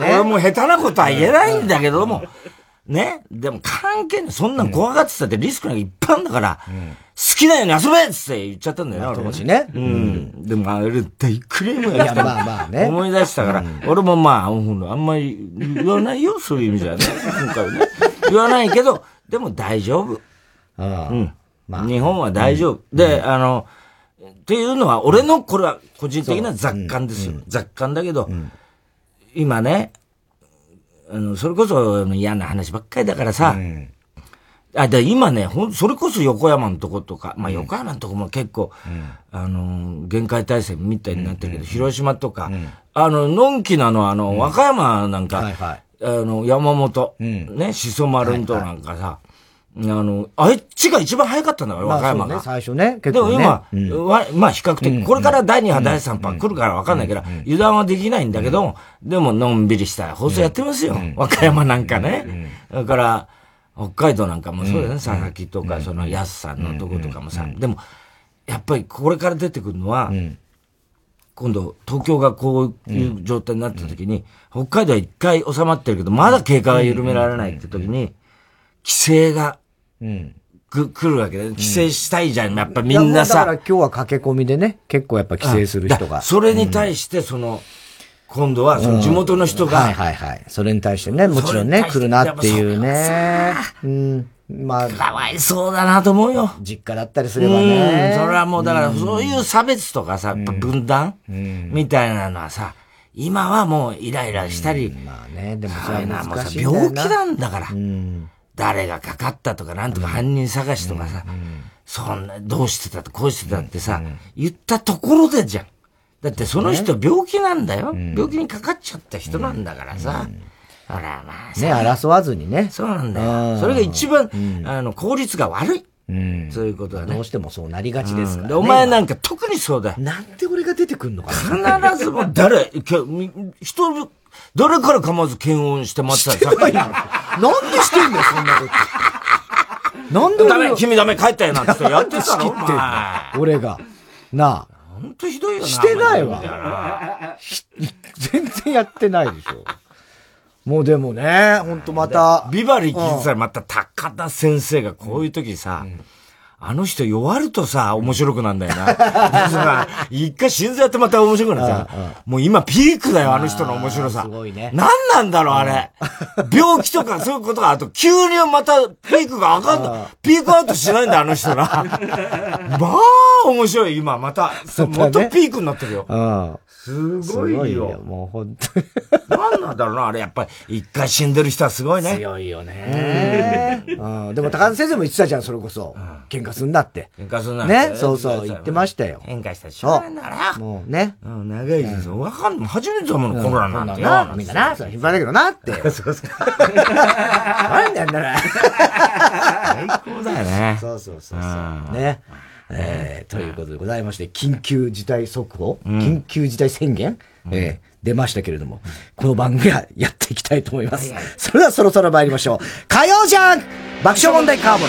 俺も下手なことは言えないんだけども、ね。でも関係ない。そんなん怖がってたってリスクがいっぱいあるんだから、好きなように遊べっつって言っちゃったんだよね、俺も。ね。うん。でもあれ大クレームが来た。まあまあね。思い出したから、俺もまあ、あんまり言わないよ、そういう意味じゃね。*laughs* 今回はね。言わないけど、でも大丈夫。うん。まあ、日本は大丈夫。で、あの、っていうのは、俺の、これは個人的な雑感ですよ。雑感だけど、今ね、あの、それこそ嫌な話ばっかりだからさ、あ、で、今ね、ほん、それこそ横山のとことか、まあ横山のとこも結構、うん、あの、限界体制みたいになってるけど、うん、広島とか、うん、あの、のんきなのあの、和歌山なんか、はいはい、あの、山本、ね、しそ丸んとなんかさ、はいはい。あの、あっちが一番早かったんだよ、和歌山が。ね、最初ね。結構、ね、でも今、うん、まあ比較的、これから第2波、第3波来るからわかんないから、油断はできないんだけど、でものんびりした放送やってますよ、和歌山なんかね。だから、北海道なんかもそうだよね、佐々木とか、その安さんのとことかもさ。でも、やっぱりこれから出てくるのは、今度、東京がこういう状態になった時に、北海道は一回収まってるけど、まだ経過が緩められないって時に、規制が、く、来るわけで、規制したいじゃん、やっぱみんなさ。だから今日は駆け込みでね、結構やっぱ規制する人が。それに対して、その、今度は、その地元の人が、はいはいはい。それに対してね、もちろんね、来るなっていうね。うん。まあ。かわいそうだなと思うよ。実家だったりすればね。うん。それはもうだから、そういう差別とかさ、やっぱ分断、みたいなのはさ、今はもうイライラしたり。まあね、でもそれは難しい病気なんだから。誰がかかったとか、なんとか犯人探しとかさ、そんな、どうしてたとこうしてたってさ、言ったところでじゃん。だってその人病気なんだよ。病気にかかっちゃった人なんだからさ。ほらまあね、争わずにね。そうなんだよ。それが一番、あの、効率が悪い。うん、そういうことはね。どうしてもそうなりがちですからね。お前なんか特にそうだよ。なんで俺が出てくんのかな必ずも誰、人、誰からかまず検温してまったらさ。なんでしてんだよ、そんなこと。なんでダメ、君ダメ帰ったよなんてやってたの俺が。なあ。ほんとひどいよな。してないわ。全然やってないでしょ。もうでもね、ほんとまた。ビバリー聞いてたらまた高田先生がこういう時さ、うんあの人弱るとさ、面白くなんだよな。*laughs* 一回心臓やってまた面白くなっちゃう。もう今ピークだよ、あの人の面白さ。すごいね。何なんだろう、あれ。病気とかそういうことがあと、急にまたピークが上がんだ。ピークアウトしないんだ、あの人な。*laughs* まあ、面白い、今、また。またピークになってるよ。すごいよ。もう本当に。何なんだろうな、あれ。やっぱり、一回死んでる人はすごいね。強いよね。うん。でも高田先生も言ってたじゃん、それこそ。喧嘩すんなって。喧嘩すんなね？そうそう、言ってましたよ。喧嘩したらしょうがないんだな。もうね。うん、長いですよ。わかんない。初めてだもの、コロナなんてよ。みんなな、そう、心配だけどなって。*laughs* そうそう。なんだよ、なら。最高だよね。そうそうそう。ね。えー、ということでございまして、緊急事態速報、うん、緊急事態宣言、うん、えー、出ましたけれども、この番組はやっていきたいと思います。それではそろそろ参りましょう。火曜じゃん爆笑問題カーボン。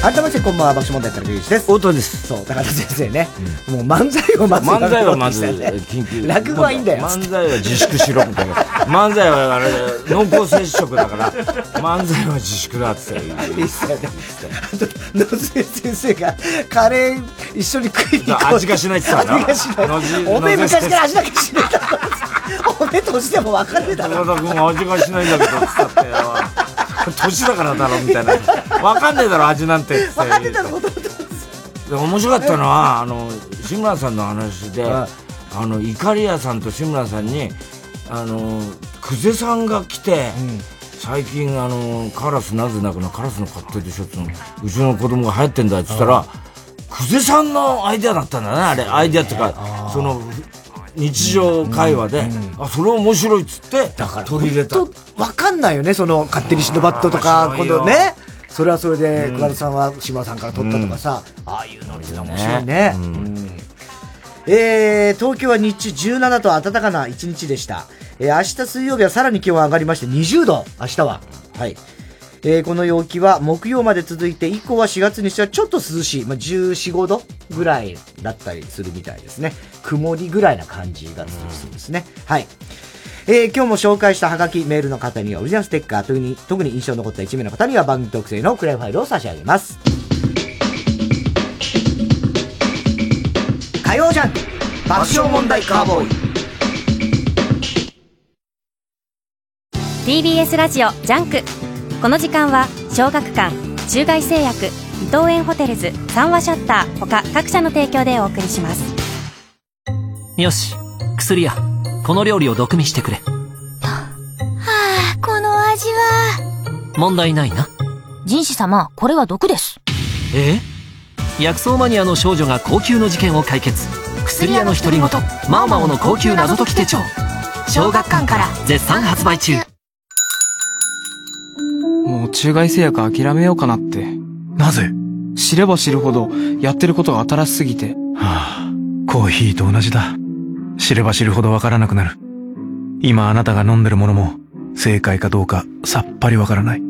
改めましてこんばんは爆笑問題からゆうです。太田です。そう、高田先生ね。もう漫才をまず。漫才はまず、緊急。落語はいいんだよ。漫才は自粛しろみたいな。漫才はあれ、濃厚接触だから、漫才は自粛だって言って。野瀬先生がカレー一緒に食いに行こう。味がしないって言った味がしない。おめえ昔から味だけしないだろ。おめえとしても分かってたろ。田君味がしないんだけど、つったってよ。*laughs* 年だからだろみたいな。分かんねえだろ味なんて。分かんねえだろ面白かったのはあの志村さんの話で、あの怒り屋さんと志村さんにあの久世さんが来て、うん、最近あのカラスなぜなくなカラスの飼ってるでしょってうちの子供が流行ってんだって言ったら久世さんのアイデアだったんだねあれ。アイデアっていうかその日常会話で、あ、それ面白いっつって、だから取り入れた。わかんないよね、その、勝手にシノバットとか、今度ね。それはそれで、桑田さんは島さんから取ったとかさ、ああいうのって面白いね。えー、東京は日中17度暖かな一日でした。えー、明日水曜日はさらに気温上がりまして20度、明日は。はい。えー、この陽気は木曜まで続いて、以降は4月にしてはちょっと涼しい、まあ、14、5度ぐらいだったりするみたいですね。曇りぐらいな感じが続きそうですね。はい。えー、今日も紹介したハガキメールの方にはオリジナルステッカー、特に、特に印象に残った1名の方には番組特製のクリアファイルを差し上げます。火曜ジャン爆笑問題カーボーイ TBS ラジオジャンクこの時間は小学館中外製薬伊藤園ホテルズ三話シャッター他各社の提供でお送りします。よし薬屋この料理を毒味してくれ。はあこの味は。問題ないな人士様これは毒です。え薬草マニアの少女が高級の事件を解決。薬屋の独り言マオマオの高級謎解き手帳。小学館から絶賛発売中中外製薬諦めようかなって。なぜ？知れば知るほど、やってることが新しすぎて。はあ、コーヒーと同じだ。知れば知るほどわからなくなる。今あなたが飲んでるものも、正解かどうかさっぱりわからない。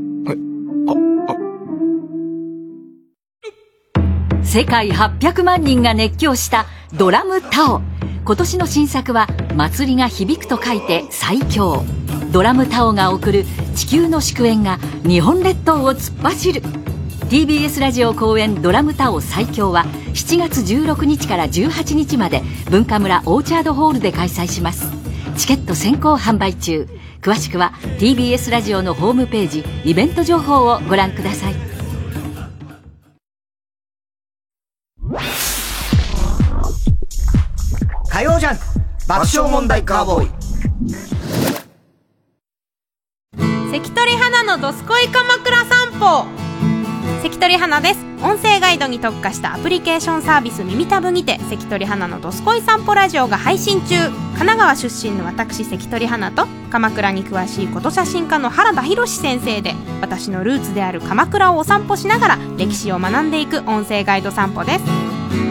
世界800万人が熱狂したドラムタオ。今年の新作は祭りが響くと書いて最強。ドラムタオが送る地球の祝宴が日本列島を突っ走る。TBS ラジオ公演ドラムタオ最強は7月16日から18日まで文化村オーチャードホールで開催します。チケット先行販売中。詳しくは TBS ラジオのホームページイベント情報をご覧ください。火曜じゃん。爆笑問題カーボーイ。関取花のどすこい鎌倉散歩。関取花です。音声ガイドに特化したアプリケーションサービス耳たぶにて関取花のどすこい散歩ラジオが配信中。神奈川出身の私関取花と鎌倉に詳しいこと写真家の原田博先生で私のルーツである鎌倉をお散歩しながら歴史を学んでいく音声ガイド散歩です。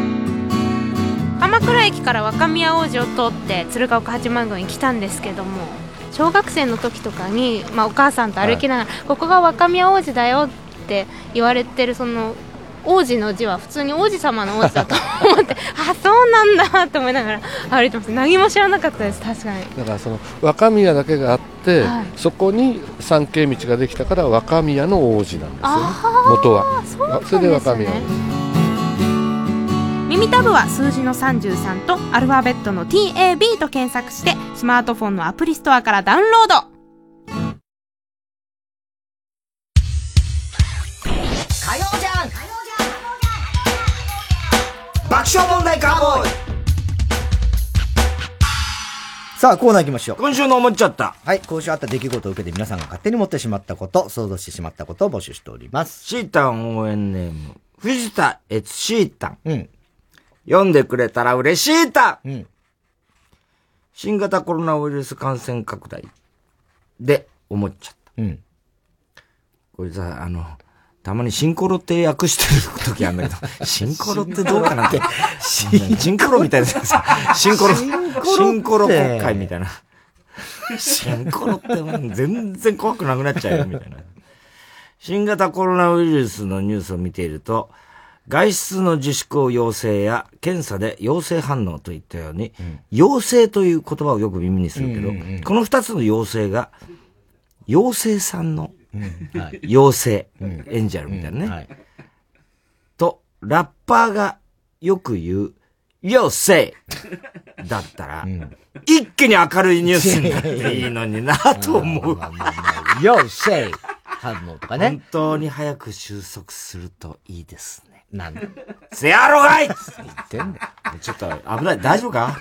鎌倉駅から若宮王子を通って鶴岡八幡宮に来たんですけども小学生の時とかに、まあ、お母さんと歩きながら、はい、ここが若宮王子だよって言われてるその王子の字は普通に王子様の王子だと思って *laughs* あそうなんだと思いながら歩いてます。何も知らなかったです確かに。だからその若宮だけがあって、はい、そこに参詣道ができたから若宮の王子なんですよ、ね、元は。そ,、それで若宮王子耳たぶは数字の33とアルファベットの TAB と検索してスマートフォンのアプリストアからダウンロード火曜じゃん爆笑問題カーボーイさあ、コーナー行きましょう。今週の思っちゃった。はい、今週あった出来事を受けて皆さんが勝手に持ってしまったこと、想像してしまったことを募集しております。シータン応援ネーム、藤田悦シータン。うん。読んでくれたら嬉しいた、うん、新型コロナウイルス感染拡大で思っちゃった。うん、これさ、あの、たまにシンコロって訳してる時あるんだけど、*laughs* シンコロってどうかなって、シンコロみたいな。さ、シンコロ、シンコロ国会みたいな。シンコロって全然怖くなくなっちゃうよ、みたいな。新型コロナウイルスのニュースを見ていると、外出の自粛を要請や検査で陽性反応といったように、うん、陽性という言葉をよく耳にするけど、うんうんうん、この二つの陽性が、妖精さんの、うん、エンジェルみたいなね、うんはい。と、ラッパーがよく言う、妖精だったら、一気に明るいニュースになっていいのになと思う。妖精反応とかね。本当に早く収束するといいですね。なんだ *laughs* せやろがいって言ってんだよ。ちょっと危ない。大丈夫か？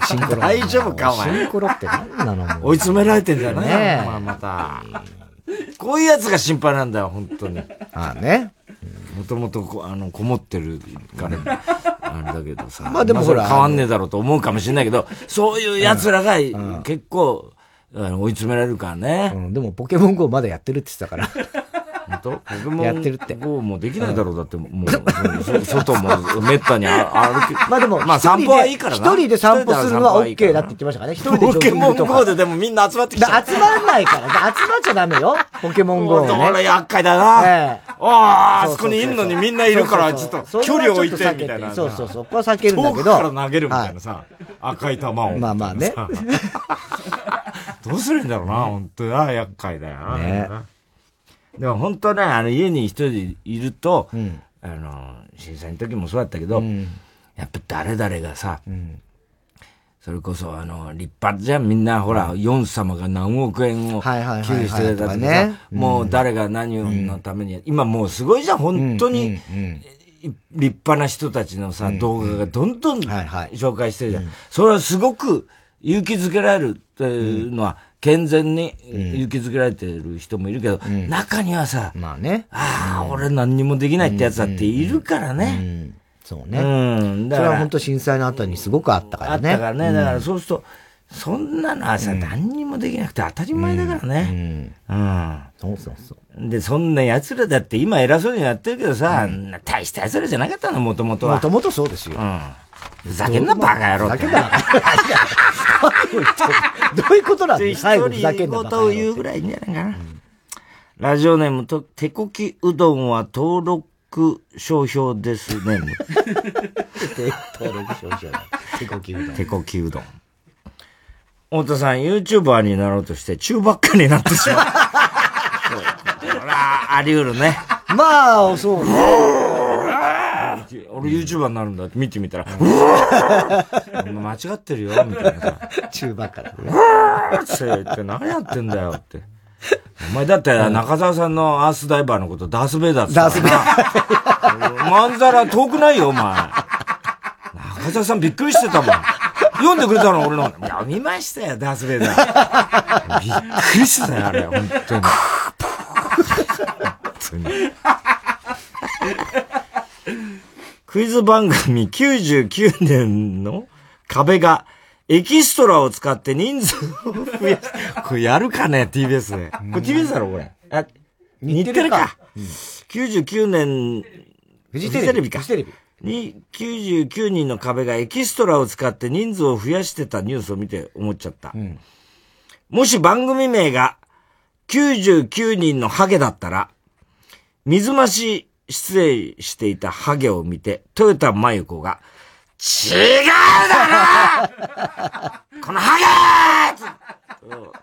*laughs* シンクロ。大丈夫か？お前。シンクロって何なの追い詰められてんじゃないねまあまた。こういうやつが心配なんだよ、本当に。ああね。もともとこ、あの、こもってるから、あれだけどさ。*laughs* まあでもほら。変わんねえだろうと思うかもしれないけど、そういう奴らが結構、追い詰められるからね。うん、でもポケモン GO まだやってるって言ってたから。本当？ポケモンやってるって。GO もできないだろう、だってもう、*laughs* 外もめったに歩き。まあでも、まあ散歩はいいからな。一人で散歩するのは OK だって言ってましたからね。一人でポケモン GO ででもみんな集まってきた。集まんないから。集まっちゃダメよ。ポケモン GO ね。俺厄介だな。ええ。ああ、あそこにいるのにみんないるから、ちょっと距離を置いてみたいな。そうそうそう。ここは避けるんだけど。から投げるみたいなさ。赤い球を。まあまあね。*laughs* どうするんだろうな、本当に。厄介だよな。ね。でも本当ね、あの家に一人でいると、うん、あの、震災の時もそうだったけど、うん、やっぱ誰々がさ、うん、それこそあの、立派じゃん、みんなほら、ヨン様が何億円を寄付してたとかさ、もう誰が何のために、今もうすごいじゃん、本当に。立派な人たちのさ、動画がどんどん紹介してるじゃん。それはすごく勇気づけられるっていうのは、健全に勇気づけられてる人もいるけど、うん、中にはさ、まあね。ああ、うん、俺何にもできないってやつだっているからね。うん、そうね。うん。だから。それは本当震災の後にすごくあったからね。あったからね。だからそうすると、そんなのはさ、何にもできなくて当たり前だからね。うん。うん。そうそうそう。で、そんな奴らだって今偉そうにやってるけどさ、大した奴らじゃなかったの、もともとは。もともとそうですよ。うん。ふざけんな、バカ野郎ふざけんな。*laughs* どういうことなんだ最後ふざけんな。ことを言うぐらいいいんじゃないかな。ラジオネームと、手こきうどんは登録録商標ですね。登録商標だ。手こきうどん。手こきうどん。太田さん、YouTuber になろうとして中ばっかになってしまう。*laughs* ほら、あり得るね。まあ、そうね。俺 YouTuber になるんだって見てみたら、間違ってるよ、みたいなさ。中ばっかだ。うわーってって何やってんだよって。お前だって中澤さんのアースダイバーのことダースベイダーってダースベイダー。まんざら遠くないよ、お前。中澤さんびっくりしてたもん。読んでくれたの俺の。いや、見ましたよ、ダースベイダー。びっくりしたよ、あれ、本当に。本当に。クイズ番組99年の壁がエキストラを使って人数を増やす。*laughs* これやるかね ?TBS で。これ TBS だろこれ。あ、日テレか。99年、フジテレビか。フジテレビ。に、99人の壁がエキストラを使って人数を増やしてたニュースを見て思っちゃった。もし番組名が99人のハゲだったら、水増し出演していたハゲを見て、トヨタマユコが、違うだろ *laughs* このハゲー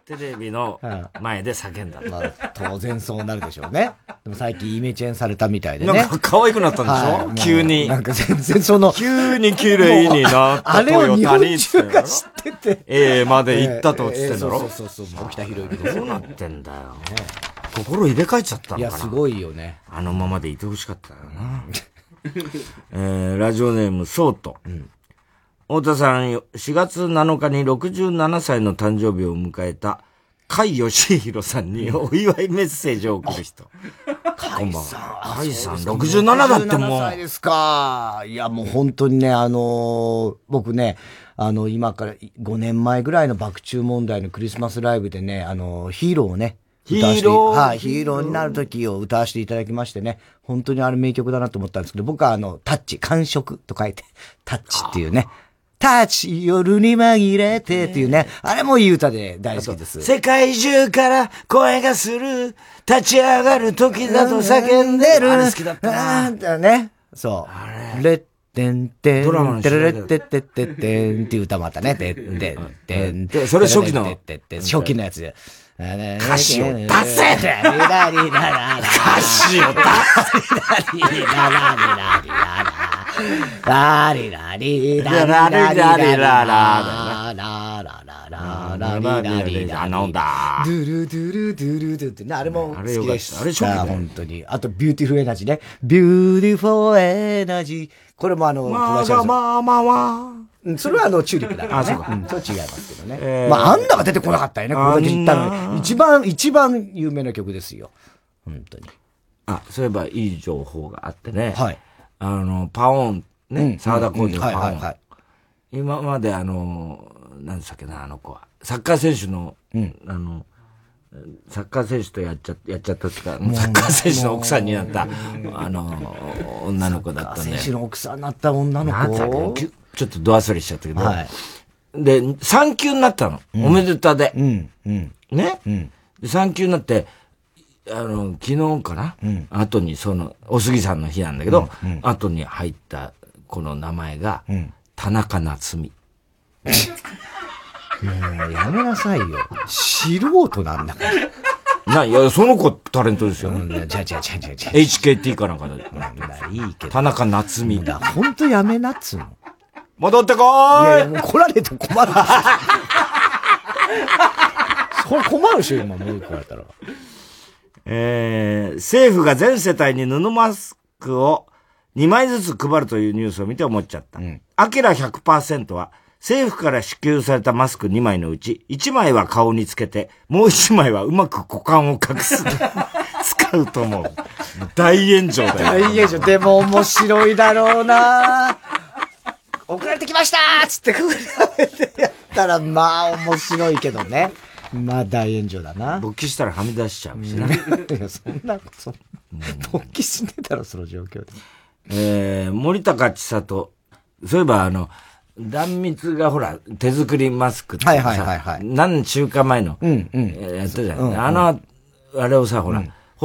テレビの前で叫んだ。まあ、当然そうなるでしょうね。でも最近イメチェンされたみたいでね。なんか可愛くなったんでしょ、はい急に。なんか全然その。急に綺麗になったあれを日本中が知知ってて。ええまで行ったと言ってんだろ、そうそうそうそう。沖田博之ですどうなってんだよ。心入れ替えちゃったのかないや、すごいよね。あのままでいてほしかったよな。*laughs* えー、ラジオネーム、ソート。太田さん、4月7日に67歳の誕生日を迎えた、甲斐義弘さんにお祝いメッセージを送る人。*laughs* こんばんは。甲斐さん、67だっても67歳う。ですか。いや、もう本当にね、あのー僕ね、あの、今から5年前ぐらいの爆中問題のクリスマスライブでね、あの、ヒーローをね、ヒーローはい、ヒーローになる時を歌わせていただきましてね、本当にあれ名曲だなと思ったんですけど、僕はあの、タッチ、感触と書いて、*laughs* タッチっていうね、タッチ、夜に紛れてっていうね、あれもいい歌で大好きです。世界中から声がする、立ち上がる時だと叫んでる。あれ好きだったな。だね。そう。レッテンテン、ドラマのテ主題歌レレッテッテッテッテンっていう歌もあったね。テッテンテン。でそれ初期の初期のやつで。歌詞を出せ歌詞を出せ歌詞を出ラリラリラリラリラリラリララララララリラリラあのだ。ドゥルドゥルドゥルドゥってね、あれも好あれよかったきでした。あれ初期だよ本当に。あと、ビューティフルエナジーね。ビューティフルエナジー。これもあの、まあまあまあまうんそれはあの、チューリップだからね。あそうかんそれは違いますけどね。えーまあ、あんなが出てこなかったよね。これだけ言ったのに。一番、一番有名な曲ですよ。本当に。あ。あ、そういえばいい情報があってね。はい。あの、パオン、うんね、沢田浩二のパオン。はいはいはい。今まであの、なんでしたっけな、あの子は。サッカー選手の、あの、サッカー選手とやっちゃ、やっちゃったっていうか、サッカー選手の奥さんになった、あの、女の子だったんで。選手の奥さんになった女のなんだっ子。けちょっとド忘れしちゃったけど。はいで、3級になったの。おめでたで。うん、うん。ね、んで ?3 級になって、あの、昨日かな、後にその、お杉さんの日なんだけど、後に入ったこの名前が、田中夏美。*laughs* もうやめなさいよ。素人なんだから。な、いや、その子タレントですよ。うん、じゃあじゃあじゃあじゃあじゃあ HKT かなんかで。いいけど。田中夏美。だ、ほんとやめなっつうの。戻ってこいやいや、ーいもう来られて困る。*laughs* それ困るでしょ、今、もう来られたら。えー、政府が全世帯に布マスクを2枚ずつ配るというニュースを見て思っちゃった。アキラ100%は政府から支給されたマスク2枚のうち1枚は顔につけて、もう1枚はうまく股間を隠す。*laughs* 使うと思う。大炎上だよ。大炎上。でも面白いだろうなましたーつって、ふられてやったら、まあ面白いけどね。まあ大炎上だな。勃起したらはみ出しちゃうしな。いや、そんな、そん勃起しねえだろ、その状況で。えー、森高千里。そういえばあの、断蜜がほら、手作りマスクってさ、はいはいはいはい何週間前の、うんうんえーやったじゃん。うんうんあの、あれをさ、ほら、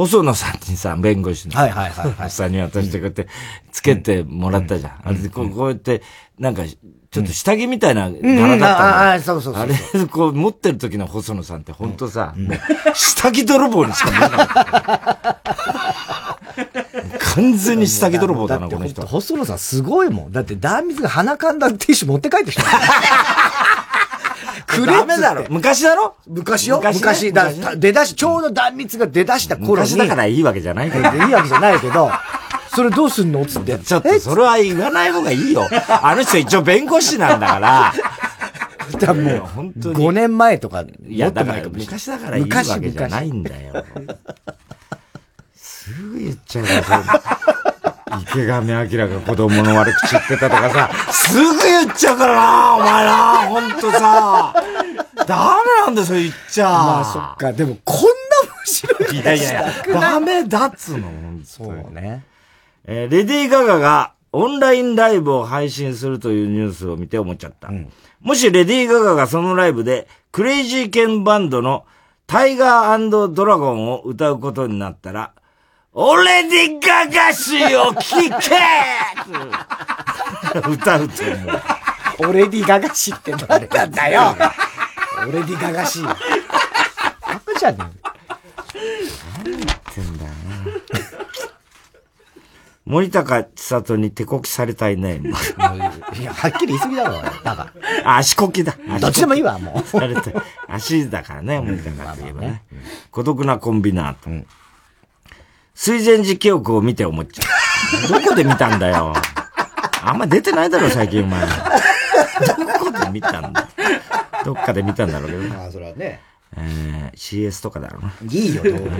細野さんにさ、弁護士の。はいはいはい、はい。さんに渡してこうやって、つけてもらったじゃん。あれでこうこうやって、なんか、ちょっと下着みたいな柄だったの、うんああそうそうそうあれ、こう持ってる時の細野さんってほんとさ、もう、下着泥棒にしか見えない。*laughs* 完全に下着泥棒だな、この人。細野さんすごいもん。だって、ダーミズが鼻かんだティッシュ持って帰ってきた。*laughs* くれダメだろ。昔だろ？昔よ。昔,、昔ねだ昔ね出だし、ちょうど断蜜が出だした頃に。昔だからいいわけじゃないけど。いいわけじゃないけど、*laughs* それどうすんのつって。ちょっと、それは言わない方がいいよ。あの人一応弁護士なんだから。だもう、本当に。5年前とか、いや、だから昔だからいいわけじゃないんだよ。すぐ言っちゃうからさ。池上彰が子供の悪口言ってたとかさ、すぐ言っちゃうからな、お前な、ほんとさ。ダメなんだよ、それ言っちゃ。まあそっか、でもこんな面白いいやいやいや、ダメだっつうの、そうね。えーレディー・ガガがオンラインライブを配信するというニュースを見て思っちゃった。もしレディー・ガガがそのライブでクレイジーケンバンドのタイガードラゴンを歌うことになったら、オレディ・ガガ氏を聞け歌うと思う。オレディガガシって何なんだよ。オレディガガシ。バカじゃね何言ってんだよな。森高千里に手こきされたいね。いや、はっきり言い過ぎだろ、だかあ足こきだ。どっちでもいいわもうされて足だからね、森高といえばね。孤独なコンビナート。水前寺記憶を見て思っちゃう。どこで見たんだよ。あんま出てないだろ、最近お前。どこで見たんだどっかで見たんだろうけどね。ああ、それはね。えー、CS とかだろうな。いいよ、どうも。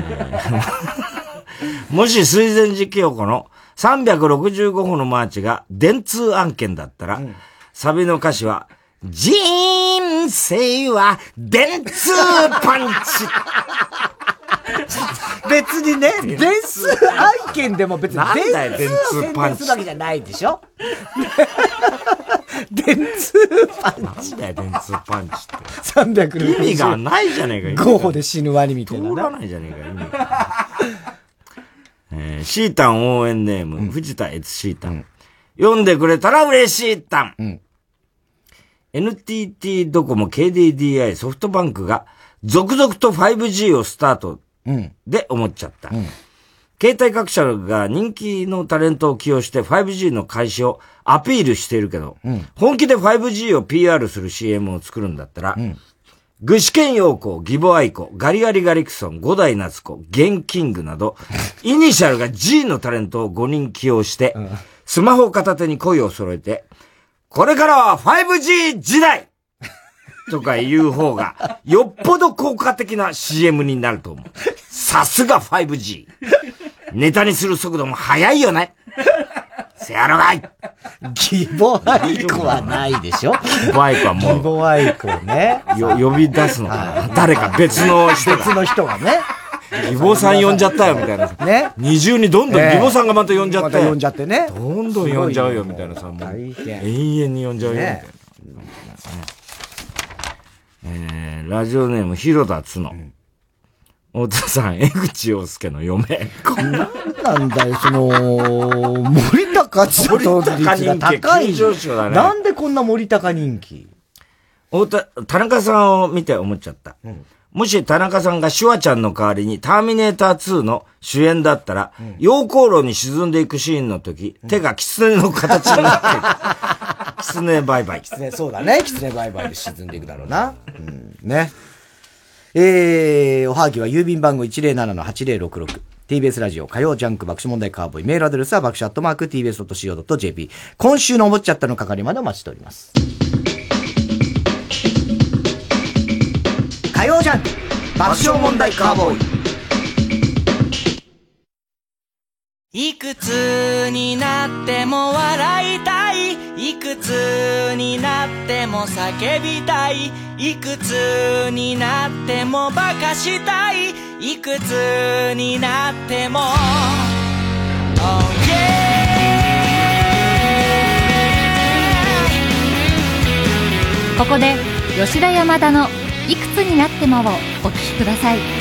*laughs* もし水前寺清子の365歩のマーチが電通案件だったら、サビの歌詞は、人生は電通パンチ *laughs* 別にね、電通案件でも別に電通パンチ宣伝するわけじゃないでしょ？*laughs* 電通パンチ。なんだよ、電通パンチって。360意味がないじゃねえか、ゴーホで死ぬワニみたいなな。通らないじゃねえか、意味が。えー、シータン応援ネーム、藤田悦シータン。読んでくれたら嬉しいタン。NTT ドコモ KDDI ソフトバンクが続々と 5G をスタートで思っちゃった。携帯各社が人気のタレントを起用して 5G の開始をアピールしているけど、本気で 5G を PR する CM を作るんだったら、具志堅用子、義母愛子、ガリガリガリクソン、五代夏子、ゲンキングなど、*laughs* イニシャルが G のタレントを5人起用して、スマホを片手に声を揃えて、これからは 5G 時代とか言う方が、よっぽど効果的な CM になると思う。さすが 5G。ネタにする速度も速いよね。せやろがい。義母愛子はないでしょ義母愛子はもう義母愛子ね。よ、呼び出すのかな誰か別の人が。別の人がね。義母さん呼んじゃったよ、みたいな。ね。二重にどんどん義母さんがまた呼んじゃって。また呼んじゃってね。どんどん呼んじゃうよ、みたいなさ。永遠に呼んじゃうよ、みたいな。ねえー、ラジオネーム、広田つの。太田さん、江口洋介の嫁。こんな。なんだよ、その、森高千里率が高い。ねなんでこんな森高人気？太田、田中さんを見て思っちゃった。もし田中さんがシュワちゃんの代わりにターミネーター2の主演だったら、溶鉱炉に沈んでいくシーンの時、手が狐の形になってる。*laughs* 狐バイバイ。狐、そうだね。狐バイバイで沈んでいくだろうな。うん、ね。えー、おはぎは郵便番号107-8066。TBS ラジオ火曜ジャンク爆笑問題カーボーイメールアドレスは爆笑アットマーク TBS.CO.JP 今週のおもっちゃったの係までお待ちしております火曜ジャンク爆笑問題カーボーイ。いくつになっても笑いたい。いくつになっても叫びたい。いくつになってもバカしたい。いくつになっても。Oh yeah ここで吉田山田の「いくつになっても」をお聴きください。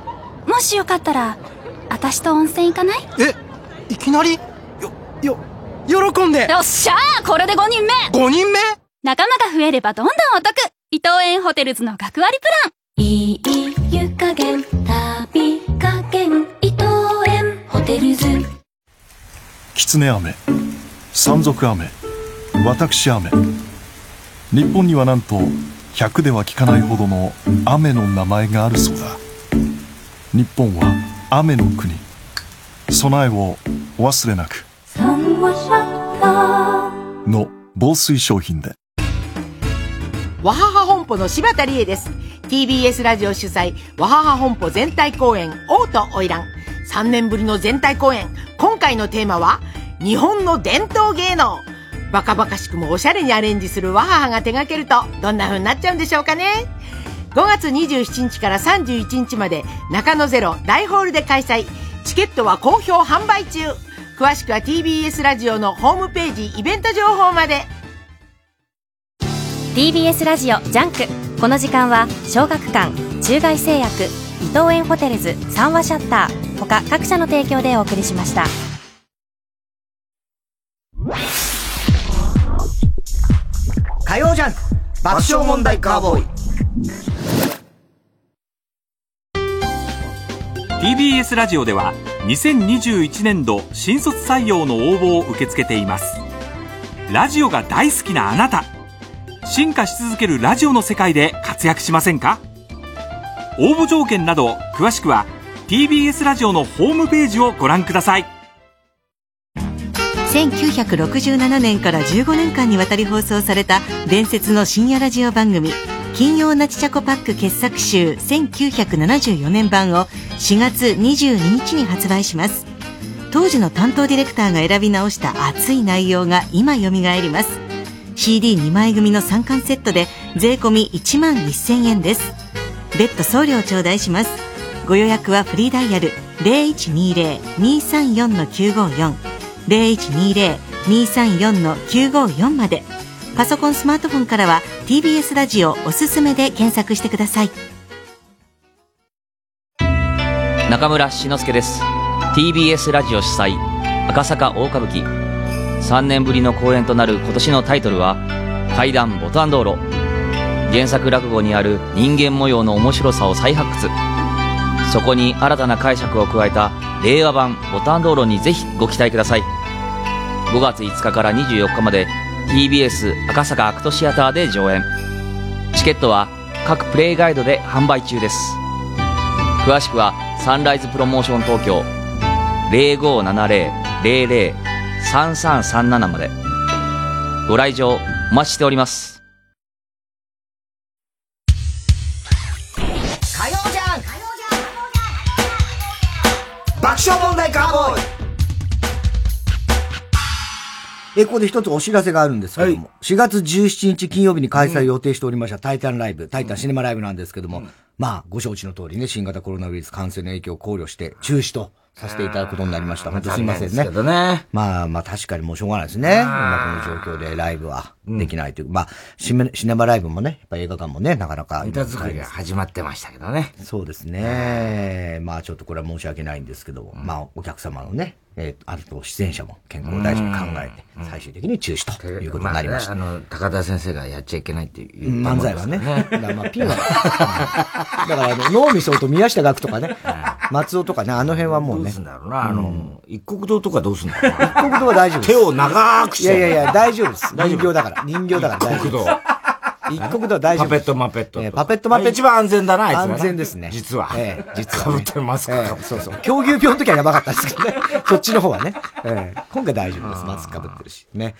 もしよかったら私と温泉行かない？えいきなり？よよ喜んで。よっしゃー！これで5人目。5人目？仲間が増えればどんどんお得。伊藤園ホテルズの学割プラン。いい湯加減旅加減。伊藤園ホテルズ。狐雨山賊雨私雨日本にはなんと100では聞かないほどの雨の名前があるそうだ日本は雨の国。備えをお忘れなく。の防水商品で。わはは本舗の柴田理恵です。TBS ラジオ主催わはは本舗全体公演王と花魁3年ぶりの全体公演。今回のテーマは日本の伝統芸能。バカバカしくもおしゃれにアレンジするワハハが手掛けるとどんな風になっちゃうんでしょうかね。5月27日から31日まで中野ゼロ大ホールで開催。チケットは好評販売中。詳しくは TBS ラジオのホームページイベント情報まで。TBS ラジオジャンク。この時間は小学館中外製薬伊藤園ホテルズ三話シャッター。他各社の提供でお送りしました。火曜ジャンク。爆笑問題カーボーイ TBS ラジオでは2021年度新卒採用の応募を受け付けています。ラジオが大好きなあなた。進化し続けるラジオの世界で活躍しませんか？応募条件など詳しくは TBS ラジオのホームページをご覧ください。1967年から15年間にわたり放送された伝説の深夜ラジオ番組金曜ナチチャコパック傑作集1974年版を4月22日に発売します。当時の担当ディレクターが選び直した熱い内容が今蘇ります。CD2 枚組の3巻セットで税込1万1000円です。別途送料頂戴します。ご予約はフリーダイヤル0120-234-954 0120-234-954まで。パソコンスマートフォンからは TBS ラジオおすすめで検索してください。中村志の輔です。TBS ラジオ主催赤坂大歌舞伎。3年ぶりの公演となる今年のタイトルは怪談ボタン道路。原作落語にある人間模様の面白さを再発掘。そこに新たな解釈を加えた令和版ボタン道路にぜひご期待ください。5月5日から24日まで TBS 赤坂アクトシアターで上演。チケットは各プレイガイドで販売中です。詳しくはサンライズプロモーション東京0570-00-3337まで。ご来場お待ちしております。え、ここで一つお知らせがあるんですけども、4月17日金曜日に開催予定しておりましたタイタンライブ、タイタンシネマライブなんですけども、まあ、ご承知の通りね、新型コロナウイルス感染の影響を考慮して中止とさせていただくことになりました。本当すみませんね。残念ですけどね。まあまあ確かにもうしょうがないですね。今この状況でライブはできないという。まあシネ、シネマライブもね、やっぱ映画館もね、なかなか。ネタ作りが始まってましたけどね。そうですね。まあちょっとこれは申し訳ないんですけど、まあお客様のね、えーあると出演者も健康を大事に考えて、最終的に中止ということになりました。あ、ね、あの、高田先生がやっちゃいけないっていう。漫才はね。*laughs* だからまあピンは、だからあの脳みそと宮下岳とかね、松尾とかね、あの辺はもうね。どうすんだろうな、あの、一国堂とかどうすんだろうな。一国堂は大丈夫です。手を長くして。いやいやいや、大丈夫です。*laughs* 大丈夫人形だから。人形だから大丈夫です。一国堂は大丈夫パペットマペット。えーパペットマペット。一番安全だな、あいつはな安全ですね。実は。ええ実は、かぶってますかええそうそう。狂牛病の時はやばかったですけどね。*laughs* そっちの方はね。ええ今回大丈夫です。マスクかぶってるし。ね。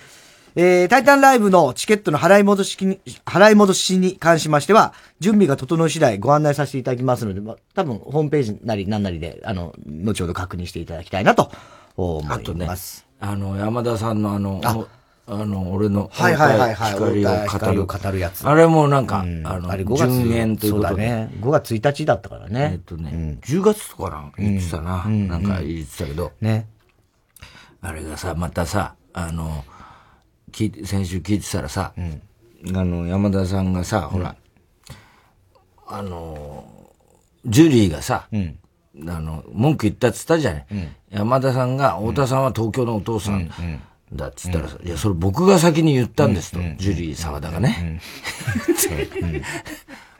えー、タイタンライブのチケットの払い戻しに、払い戻しに関しましては、準備が整い次第ご案内させていただきますので、まあ、多分ホームページなり何なりで、あの、後ほど確認していただきたいなと思います。あとね、あの、山田さんのあの、ああの、俺の、はいはいはいはい光を語る。やつあれもなんか、あの、あれ5月順延ということで。そうだね。5月1日だったからね。えっとね、10月とかなん言ってたな。なんか言ってたけど。ね。あれがさ、またさ、あの、聞先週聞いてたらさ、あの、山田さんがさ、ほら、あの、ジュリーがさ、あの、文句言ったっつったじゃない。山田さんが、太田さんは東京のお父さんだっつったらさ、いや、それ僕が先に言ったんですと、ジュリー沢田がね。*laughs*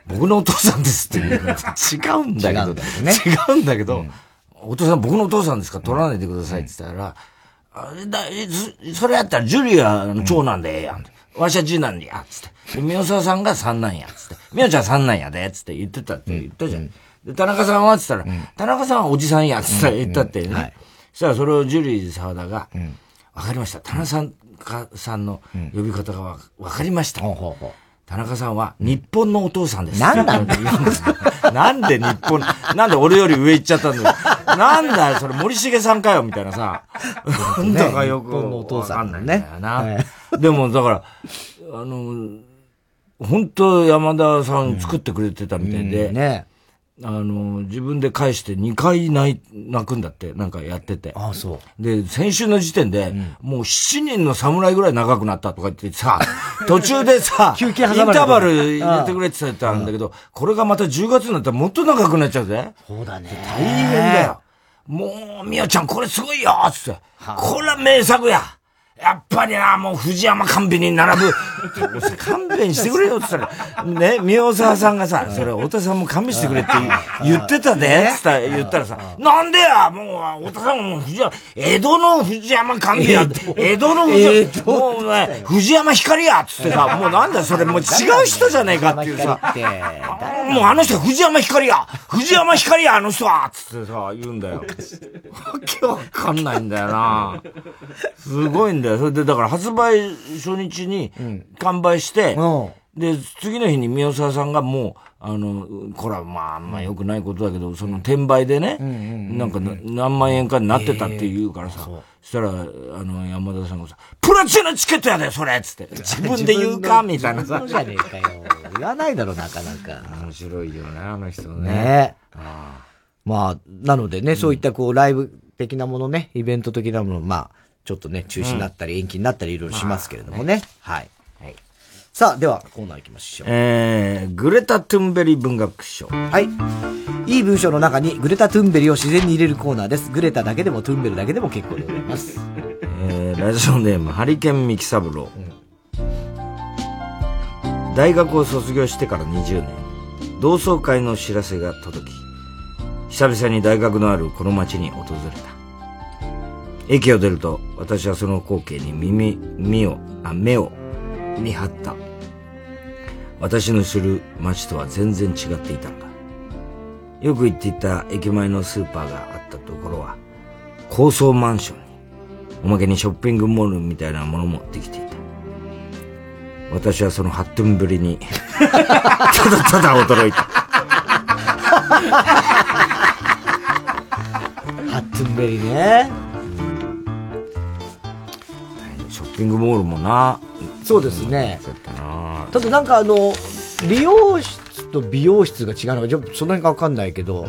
僕のお父さんですって言う。の違うんだけど、違うんだけどね違うんだけど、お父さん僕のお父さんですか？ら取らないでくださいって言ったら、あれだそそれやったらジュリーは長男でええやん。わしは次男や、つって。で、宮沢さんが三男や、つって。宮ちゃん三男やで、つって言ってたって言ったじゃん。で、田中さんはつったら、田中さんはおじさんや、つって言ったってね。そしたらそれをジュリー沢田が、わかりました。田中さんかさんの呼び方がわわかりました。田中さんは日本のお父さんです。なんなんだ *laughs* なんで日本、なんで俺より上行っちゃったんだよ。なんだよ、それ森重さんかよ、みたいなさ。なんだかよく。日本のお父さんわかんないんだよな。でも、だから、あの、本当山田さん作ってくれてたみたいで、うんねあの、自分で返して2回泣い泣くんだって、なんかやってて。ああ、そう。で、先週の時点で、もう7人の侍ぐらい長くなったとか言ってさ、*laughs* 途中でさ、休憩挟まインターバル入れてくれって言ってたんだけど、これがまた10月になったらもっと長くなっちゃうぜ。そうだね。大変だよ。もう、みおちゃんこれすごいよつって。これは名作ややっぱりな、もう藤山甘美に並ぶ。勘弁してくれよって言ったら、ね、宮沢さんがさ、それ、太田さんも勘弁してくれって言ってたで、つったら言ったらさ、なんでやもう、太田さんも藤山、江戸の藤山甘美や、江戸。の藤山、もうね、藤山光やつってさ、*laughs* もうなんだそれ、もう違う人じゃねえかっていうさ、もうあの人は藤山光や藤山光やあの人はつってさ、言うんだよ。わけわかんないんだよな。すごいんだよ。それで、だから発売初日に完売して、で、次の日に宮沢さんがもう、あの、これはまあ、まあ良くないことだけど、その転売でね、なんかな何万円かになってたって言うからさ、そしたら、あの、山田さんがさ、プラチナチケットやで、それっつって。自分で言うか？みたいなさ。そうじゃねえかよ。言わないだろ、なかなか。面白いよね、あの人ね。ねまあ、なのでね、そういったこう、ライブ的なものね、イベント的なもの、まあ、ちょっとね、中止になったり延期になったりいろいろしますけれどもね。はい。さあ、では、コーナー行きましょう。えー、グレタ・トゥンベリ文学賞。はい。いい文章の中にグレタ・トゥンベリを自然に入れるコーナーです。グレタだけでもトゥンベルだけでも結構でございます。*laughs* えー、ラジオネーム、ハリケン・ミキサブロー。大学を卒業してから20年、同窓会の知らせが届き、久々に大学のあるこの町に訪れた。駅を出ると、私はその光景に耳、目を、あ、目を見張った。私の知る街とは全然違っていたんだ。よく行っていた駅前のスーパーがあったところは、高層マンションに、おまけにショッピングモールみたいなものもできていた。私はその8分ぶりに、ただただ驚いた。ハッツンベリね。ングモールもな。そうですね。ただなんかあの、理容室と美容室が違うのか、ちょっとその辺がわかんないけど、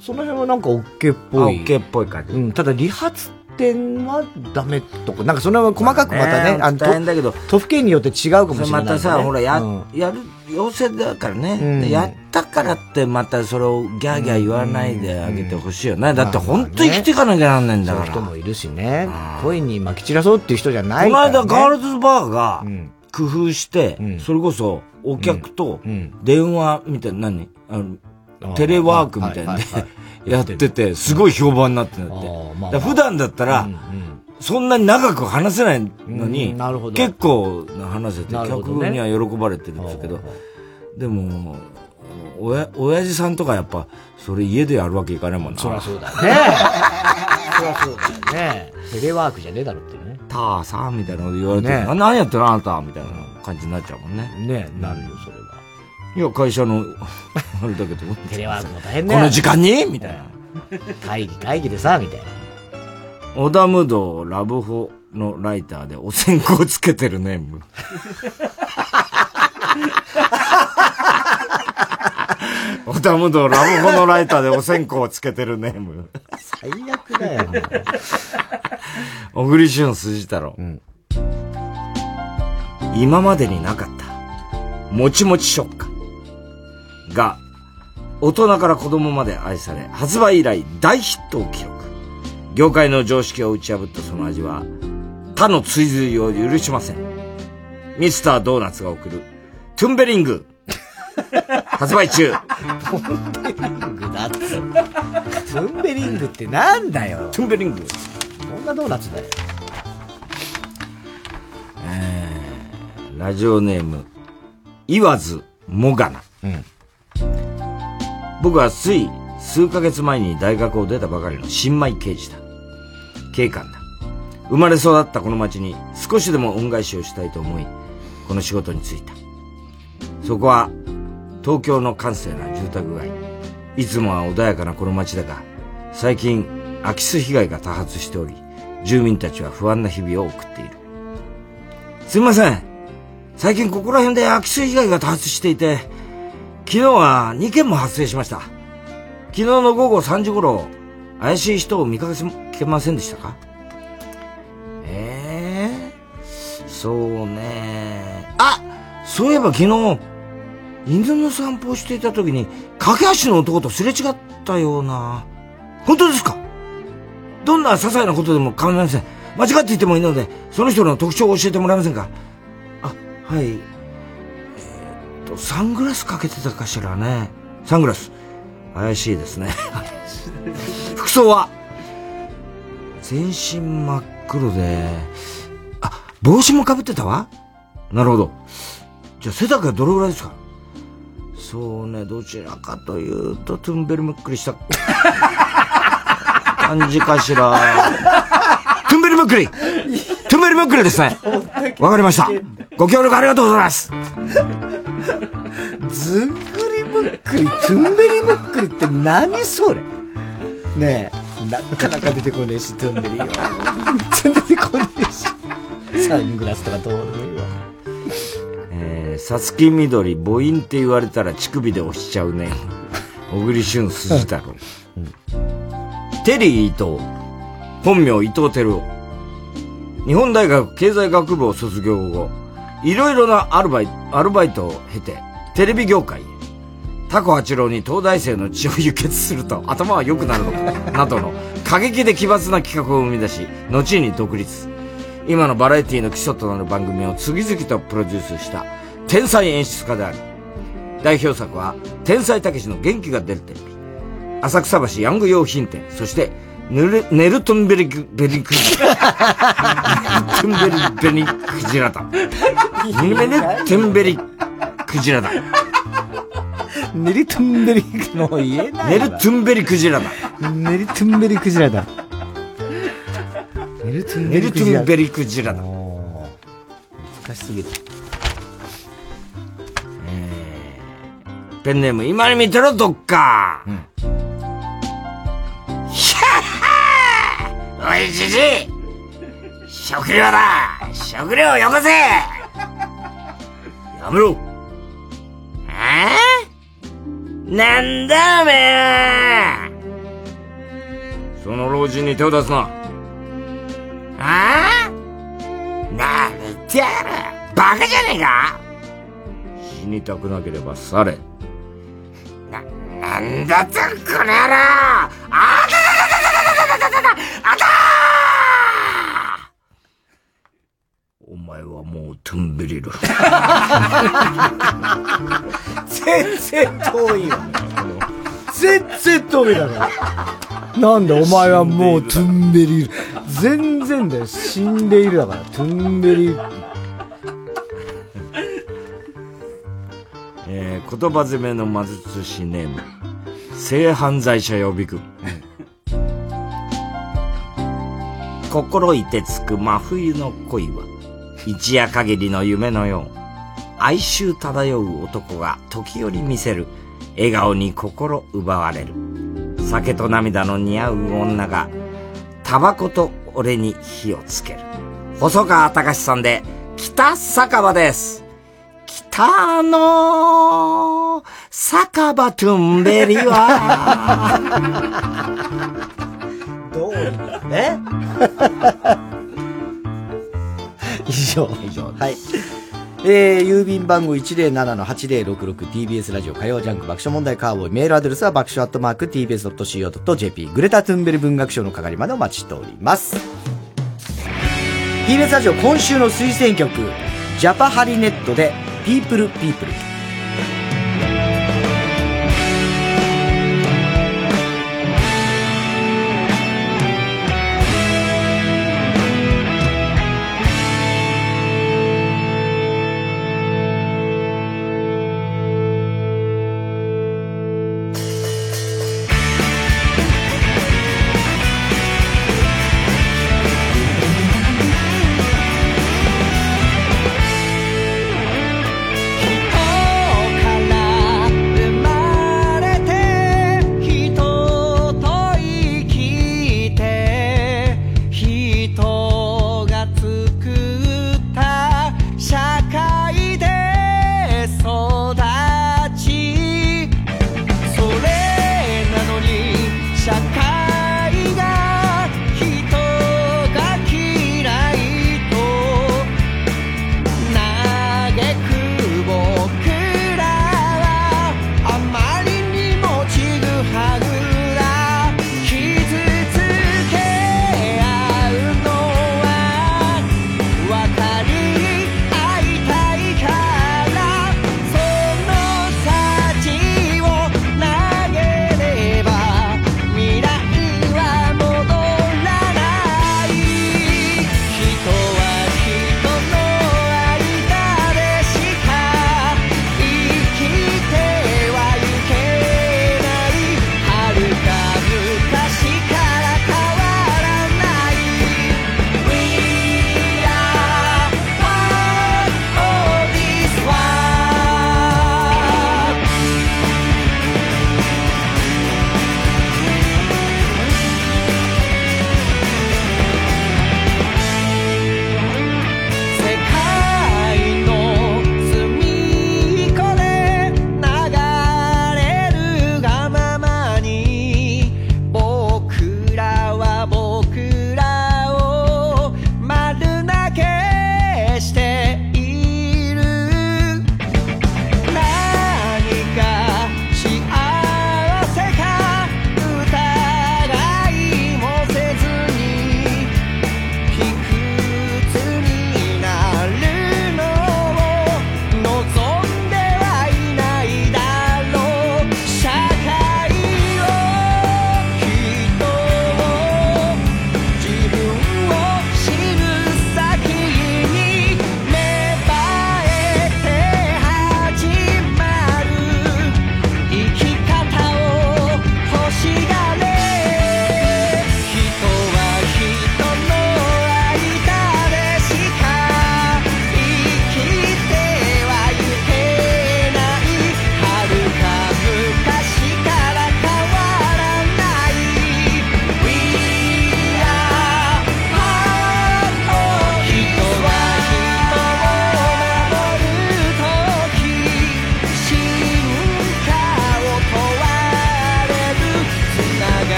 その辺はなんか OK っぽい。っぽい感じ。うん、ただ理髪店はダメとか、なんかその細かくまたね、まあね大変だけど、都府県によって違うかもしれない、ね。またさ、ほら、や、うん。やる、要請だからね、うん。でやったからってまたそれをギャーギャー言わないであげてほしいよね。だって本当に生きていかなきゃなんないんだから。そういう人もいるしね。恋に巻き散らそうっていう人じゃなこのいから、ね。間、ガールズバーが工夫して、それこそお客と電話みたいな、何？あの、テレワークみたいなはいはいはでやってて、すごい評判になってなって。まあだから普段だったら、そんなに長く話せないのに、結構話せて、客には喜ばれてるんですけど、でも、おや、親父さんとかやっぱ、それ家でやるわけいかないもんな。そりゃそうだよね。*laughs* そりゃそうだよね。テレワークじゃねえだろってね。たーさんみたいなこと言われて、何やってるあなたみたいな感じになっちゃうもんね。ねなるよ、それは。いや、会社の、*laughs* あれだけど。テレワークも大変ね。この時間に？みたいな。会議、会議でさ、みたいな。小田無道ラブホのライターでお線香つけてるネー *laughs* ム。オタムドラブホのライターでお線香をつけてるネーム。最悪だよ、小栗旬筋太郎。今までになかった、もちもち食感。が、大人から子供まで愛され、発売以来大ヒットを記録。業界の常識を打ち破ったその味は、他の追随を許しません。ミスタードーナツが送る、トゥンベリング、発売中。トゥンベリングだって。トゥンベリングってなんだよ。トゥンベリング。どんなドーナツだよ。えー、ラジオネーム、言わずもがな。うん。僕はつい数ヶ月前に大学を出たばかりの新米刑事だ。警官だ。生まれ育ったこの町に少しでも恩返しをしたいと思い、この仕事に就いた。そこは東京の閑静な住宅街。いつもは穏やかなこの町だが、最近空き巣被害が多発しており、住民たちは不安な日々を送っている。すみません。最近ここら辺で空き巣被害が多発していて、昨日は2件も発生しました。昨日の午後3時頃、怪しい人を見かけませんでしたか？ええー、そうねあそういえば昨日、犬の散歩をしていた時に、駆け足の男とすれ違ったような。本当ですか？どんな些細なことでも構いません。間違っていてもいいので、その人の特徴を教えてもらえませんか？あ、はい。と、サングラスかけてたかしらね。サングラス。怪しいですね。*laughs* 服装は？全身真っ黒で、あ、帽子もかぶってたわなるほど。じゃあ背丈はどれぐらいですか？そうね、どちらかというと、トゥンベルムックリした *laughs* 感じかしら。トゥンベルムックリトゥンベルムックリですね。わかりました。ご協力ありがとうございます。ずんぐりむっくり、トゥンベリむっくりって何それ？ねえ、なかなか出てこねえし、トゥンベリは。全然出てこねえし。サングラスとかどうでもいいわ。えー、さつきみどり、母音って言われたら乳首で押しちゃうね。小栗旬筋太郎。うん、テリー伊藤。本名伊藤照夫。日本大学経済学部を卒業後、いろいろなアルバイアルバイトを経て、テレビ業界へ。タコ八郎に東大生の血を輸血すると頭は良くなるのか、などの過激で奇抜な企画を生み出し、後に独立。今のバラエティの基礎となる番組を次々とプロデュースした天才演出家である。代表作は、天才たけしの元気が出るテレビ。浅草橋ヤング用品店、そしてヌル、ネルトンベリク、ベリクジラ。*laughs* ネルトンベリ、ベリクジラタンだ。ネルトンベリクジラだ。ネルトンベリ、もう言えない。ネルトンベリクジラだ。ネルトンベリクジラだ。ネルトンベリクジラ。ネルトンベリクジラだ。難しすぎる。えー、ペンネーム、今に見てろ、どっか。うんおい、じじい食料だ食料よこせやめろえ、なんだおめえその老人に手を出すな。あ？あなめてやる。バカじゃねえか。死にたくなければ去れ。な、なんだと、この野郎。あああたお前はもうトゥンベリル。全然遠いわ。全然遠いだろ。なんでお前はもうトゥンベリル。全然だよ。死んでいるだから。トゥンベリル。えー、言葉攻めの魔術師ネーム。性犯罪者予備軍。心いてつく真冬の恋は、一夜限りの夢のよう。哀愁漂う男が時折見せる、笑顔に心奪われる。酒と涙の似合う女が、タバコと俺に火をつける。細川隆さんで、北酒場です。北の酒場トゥンベリは。*laughs* どう？え？以上。以上。はい。えー、郵便番号 107-8066TBS ラジオ火曜ジャンク爆笑問題カーボーイ。メールアドレスは爆笑アットマーク TBS.CO.JP。グレタ・トゥンベル文学賞の係までお待ちしております。TBS ラジオ今週の推薦曲、ジャパハリネットで、ピープルピープル。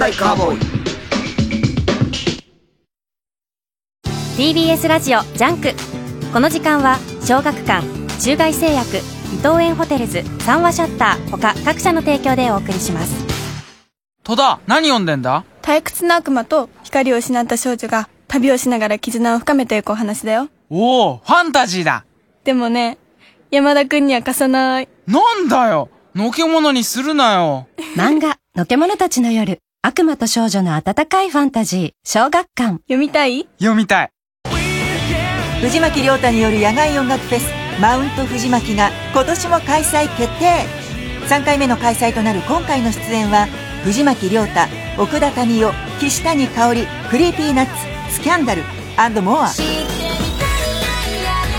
カーボーイ。TBS ラジオジャンク。この時間は小学館中外製薬伊藤園ホテルズ三和シャッター他各社の提供でお送りします。戸田何読んでんだ？退屈な悪魔と光を失った少女が旅をしながら絆を深めていくお話だよ。おおファンタジーだ。でもね、山田くんには貸さない。なんだよ。のけものにするなよ。*laughs* 漫画、のけものたちの夜。悪魔と少女の温かいファンタジー、小学館。読みたい？読みたい。藤巻亮太による野外音楽フェスマウント藤巻が今年も開催決定。3回目の開催となる今回の出演は藤巻亮太奥田民生岸谷香織クリーピーナッツスキャンダルモア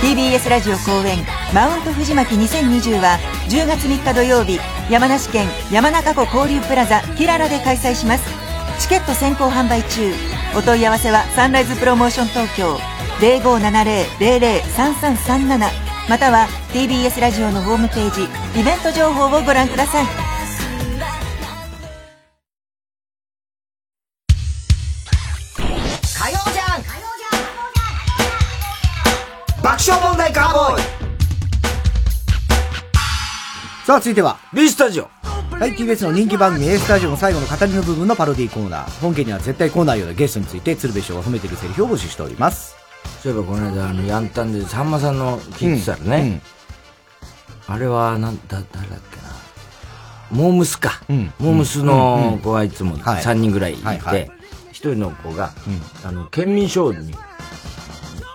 TBS ラジオ公演マウント藤巻2020は10月3日土曜日山梨県山中湖交流プラザキララで開催します。チケット先行販売中。お問い合わせはサンライズプロモーション東京0570-003337または TBS ラジオのホームページイベント情報をご覧ください。さあ、続いては。B スタジオ。はい、TBS の人気番組 A スタジオの最後の語りの部分のパロディーコーナー。本家には絶対コーナーよりゲストについて鶴瓶師匠が褒めてるセリフを募集しております。そういえばこの間、あの、ヤンタンでさんまさんの聞いてたらね、あれは、なんだ、誰だっけな。モームスか。モームスの子がいつも3人ぐらいいて、はいはい一人の子が、あの、県民賞に、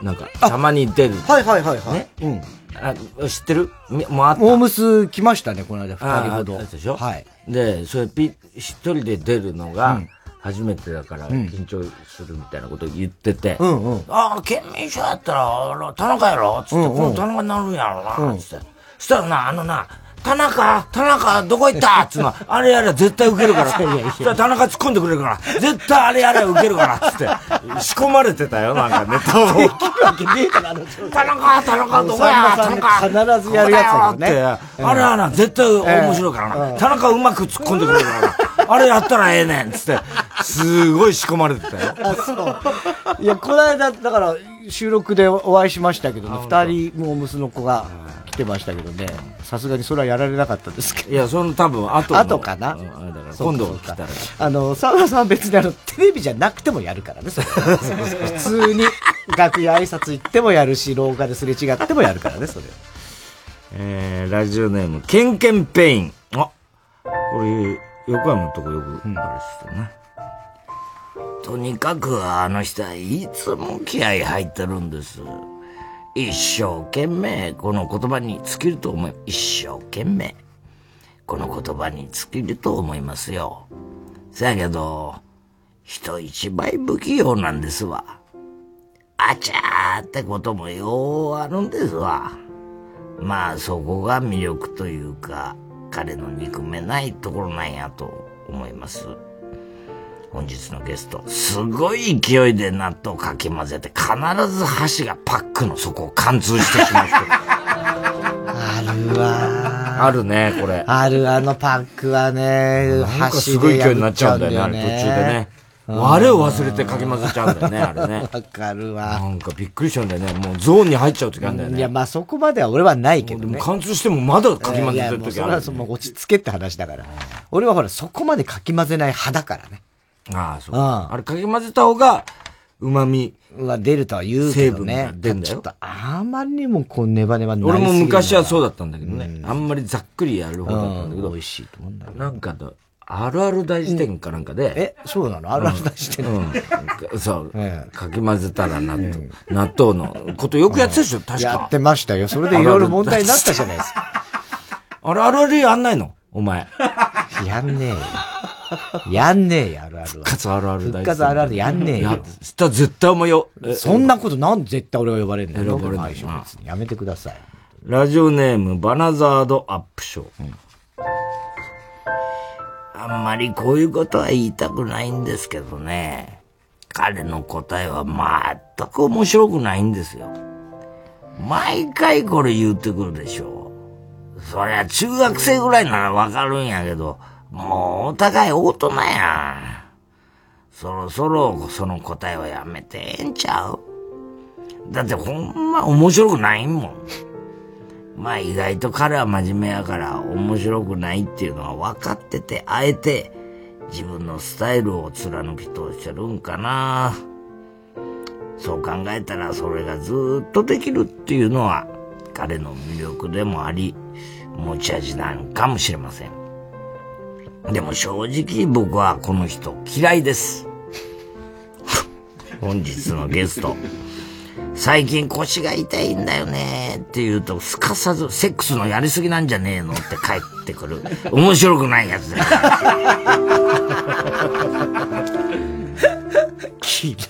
なんか、たまに出る。はいはいはいはい。ね。うん。あ知ってる？みもうあった？モームス来ましたね、この間、二人ほど。でしょ？はい。で、それピ、一人で出るのがうん、初めてだからうん緊張するみたいなことを言ってて、うんうん。ああ、県民賞やったら、田中やろ？つって、うんうんこの田中になるんやろな、つって。そしたらな、あのな、田中田中どこ行った？っ *laughs* つうの、あれやれば絶対受けるから。田中突っ込んでくれるから、絶対あれやれば受けるから、つって。*laughs* 仕込まれてたよ、なんかネタを。できるわけねえから、田中田中どこや田中。必ずやるやつだよってあれはな、絶対面白いからな。田中うまく突っ込んでくれるから。な。あれやったらええねん、つって。すごい仕込まれてたよ。あ、そう。いや、この間、だから、収録でお会いしましたけどね、二人、モームスの子が来てましたけどね、さすがにそれはやられなかったですけど。いや、その多分後の後かな？うんだから今度来たら。あの、沢田さんは別にあの、テレビじゃなくてもやるからね、それ普通に、楽屋挨拶行ってもやるし、廊下ですれ違ってもやるからね、それ。えー、ラジオネーム、ケンケンペイン。あ、これ、横山のとこよく、あれしてね。とにかくあの人はいつも気合入ってるんです。一生懸命この言葉に尽きると思い、一生懸命この言葉に尽きると思いますよ。せやけど、人一倍不器用なんですわ。あちゃーってこともようあるんですわ。まあそこが魅力というか、彼の憎めないところなんやと思います。本日のゲスト、すごい勢いで納豆をかき混ぜて、必ず箸がパックの底を貫通してしまう人。あるわあるね、これ。ある、あのパックはね、なんかすごい勢いになっちゃうんだよね、あれ途中でね。あれを忘れてかき混ぜちゃうんだよね、あれね。わかるわ。なんかびっくりしちゃうんだよね。もうゾーンに入っちゃう時あるんだよね。いや、まあそこまでは俺はないけどね。貫通してもまだかき混ぜてる時あるそれはその落ち着けって話だから。俺はほら、そこまでかき混ぜない派だからね。ああ、そう。ああれかき混ぜた方が、旨味は出るとは言うけどね。成分が出んだよちょっとあまりにもこうネバネバになり俺もすぎる昔はそうだったんだけどね。あんまりざっくりやる方だったんだけど。美味しいと思うんだなんかの、あるある大辞典かなんかで。え、そうなの？あるある大辞典うん。そう。*laughs* かき混ぜたら納豆。納豆のことよくやってたでしょ、確か。やってましたよ。それでいろいろ問題になったじゃないですか。*laughs* あれあるあるやんないの？お前。*laughs* やんねえよ。*laughs* やんねえよ、あるあるは。復活あるある復活あるあるやんねえよ。したら絶対お前よ。そんなことなんで絶対俺が呼ばれるの選ばれないよ。やめてください。ラジオネーム、バナザードアップショー。あんまりこういうことは言いたくないんですけどね。彼の答えは全く面白くないんですよ。毎回これ言ってくるでしょう。そりゃ中学生ぐらいならわかるんやけど、もうお互い大人や。そろそろその答えはやめてええんちゃう？だってほんま面白くないもん。まあ意外と彼は真面目やから面白くないっていうのは分かってて、あえて自分のスタイルを貫き通してるんかな。そう考えたらそれがずっとできるっていうのは彼の魅力でもあり、持ち味なんかもしれません。でも正直僕はこの人嫌いです。本日のゲスト、最近腰が痛いんだよねって言うと、すかさず、セックスのやりすぎなんじゃねえのって帰ってくる。面白くないやつだよ。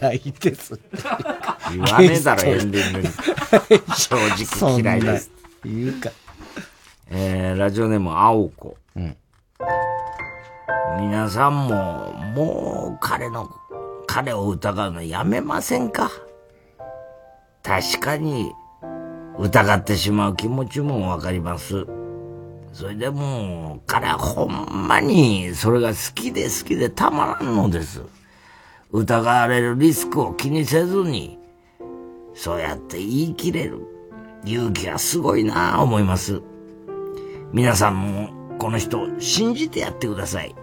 嫌いです。言わねえだろ、エンディングに。正直嫌いです。言うか。えー、ラジオネーム、青子。うん。皆さんも、もう彼の、彼を疑うのやめませんか？確かに、疑ってしまう気持ちもわかります。それでも、彼はほんまに、それが好きで好きでたまらんのです。疑われるリスクを気にせずに、そうやって言い切れる勇気はすごいなあ思います。皆さんもこの人信じてやってください。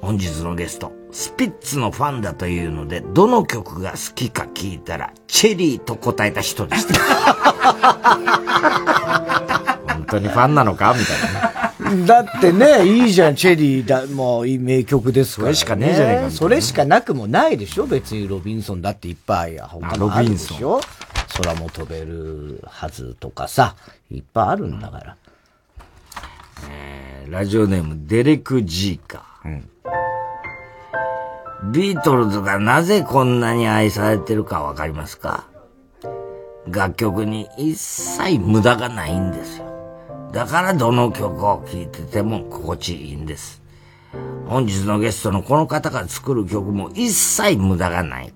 本日のゲスト、スピッツのファンだというので、どの曲が好きか聞いたら、チェリーと答えた人でした。*laughs* 本当にファンなのか？みたいなね。だってね、いいじゃん、チェリーだ、もういい名曲ですから、ね。それしかねえじゃねえかそれしかなくもないでしょ？別にロビンソンだっていっぱい他もあるでしょ？空も飛べるはずとかさ、いっぱいあるんだから。えーラジオネーム、デレク・ジーカー。ビートルズがなぜこんなに愛されてるかわかりますか？楽曲に一切無駄がないんですよ。だからどの曲を聴いてても心地いいんです。本日のゲストのこの方が作る曲も一切無駄がない。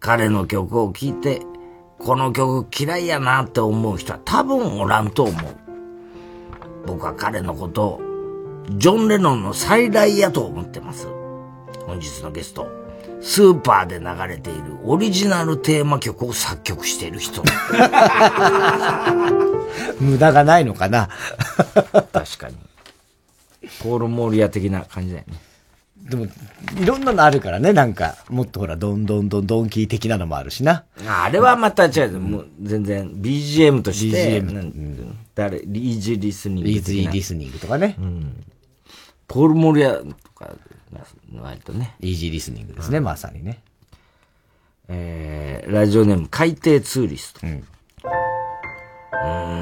彼の曲を聴いて、この曲嫌いやなって思う人は多分おらんと思う。僕は彼のことを、ジョン・レノンの再来やと思ってます。本日のゲスト、スーパーで流れているオリジナルテーマ曲を作曲している人。*laughs* 無駄がないのかな確かに。ポール・モーリア的な感じだよね。でも、いろんなのあるからね、なんか、もっとほら、どんどんどんドンキー的なのもあるしな。ああれはまた違う、もう全然 BGM として、BGM 誰、イージーリスニングイー。ジーリスニングとかね。うん。ポール・モーリアとか、割とね。イージーリスニングですね、まさにね。えー、ラジオネーム、海底ツーリスト。うん。うー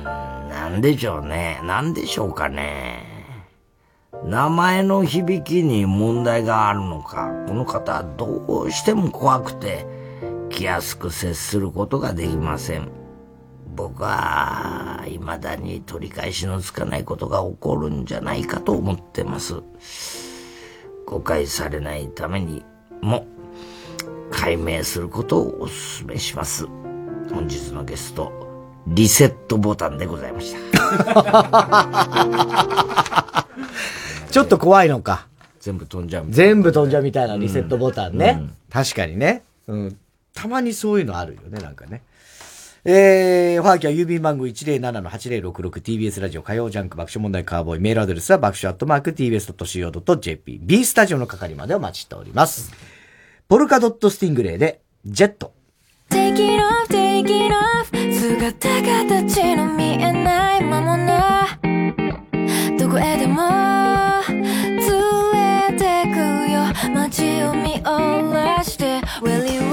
ん、なんでしょうね。なんでしょうかね。名前の響きに問題があるのか、この方はどうしても怖くて、気安く接することができません。僕は、未だに取り返しのつかないことが起こるんじゃないかと思ってます。誤解されないためにも、解明することをお勧めします。本日のゲスト、リセットボタンでございました。*laughs* ちょっと怖いのか。全部飛んじゃう。全部飛んじゃうみたいなリセットボタンね。うん確かにね。うん。たまにそういうのあるよね、なんかね。えー、おはがきは郵便番号 107-8066TBS ラジオ火曜ジャンク爆笑問題カーボーイメールアドレスは爆笑アットマーク TBS.CO.JP B スタジオの係までお待ちしております。ポルカドットスティングレイでジェット。Take it off, take it off 姿形の見えないままなどこへでも見下ろして Will you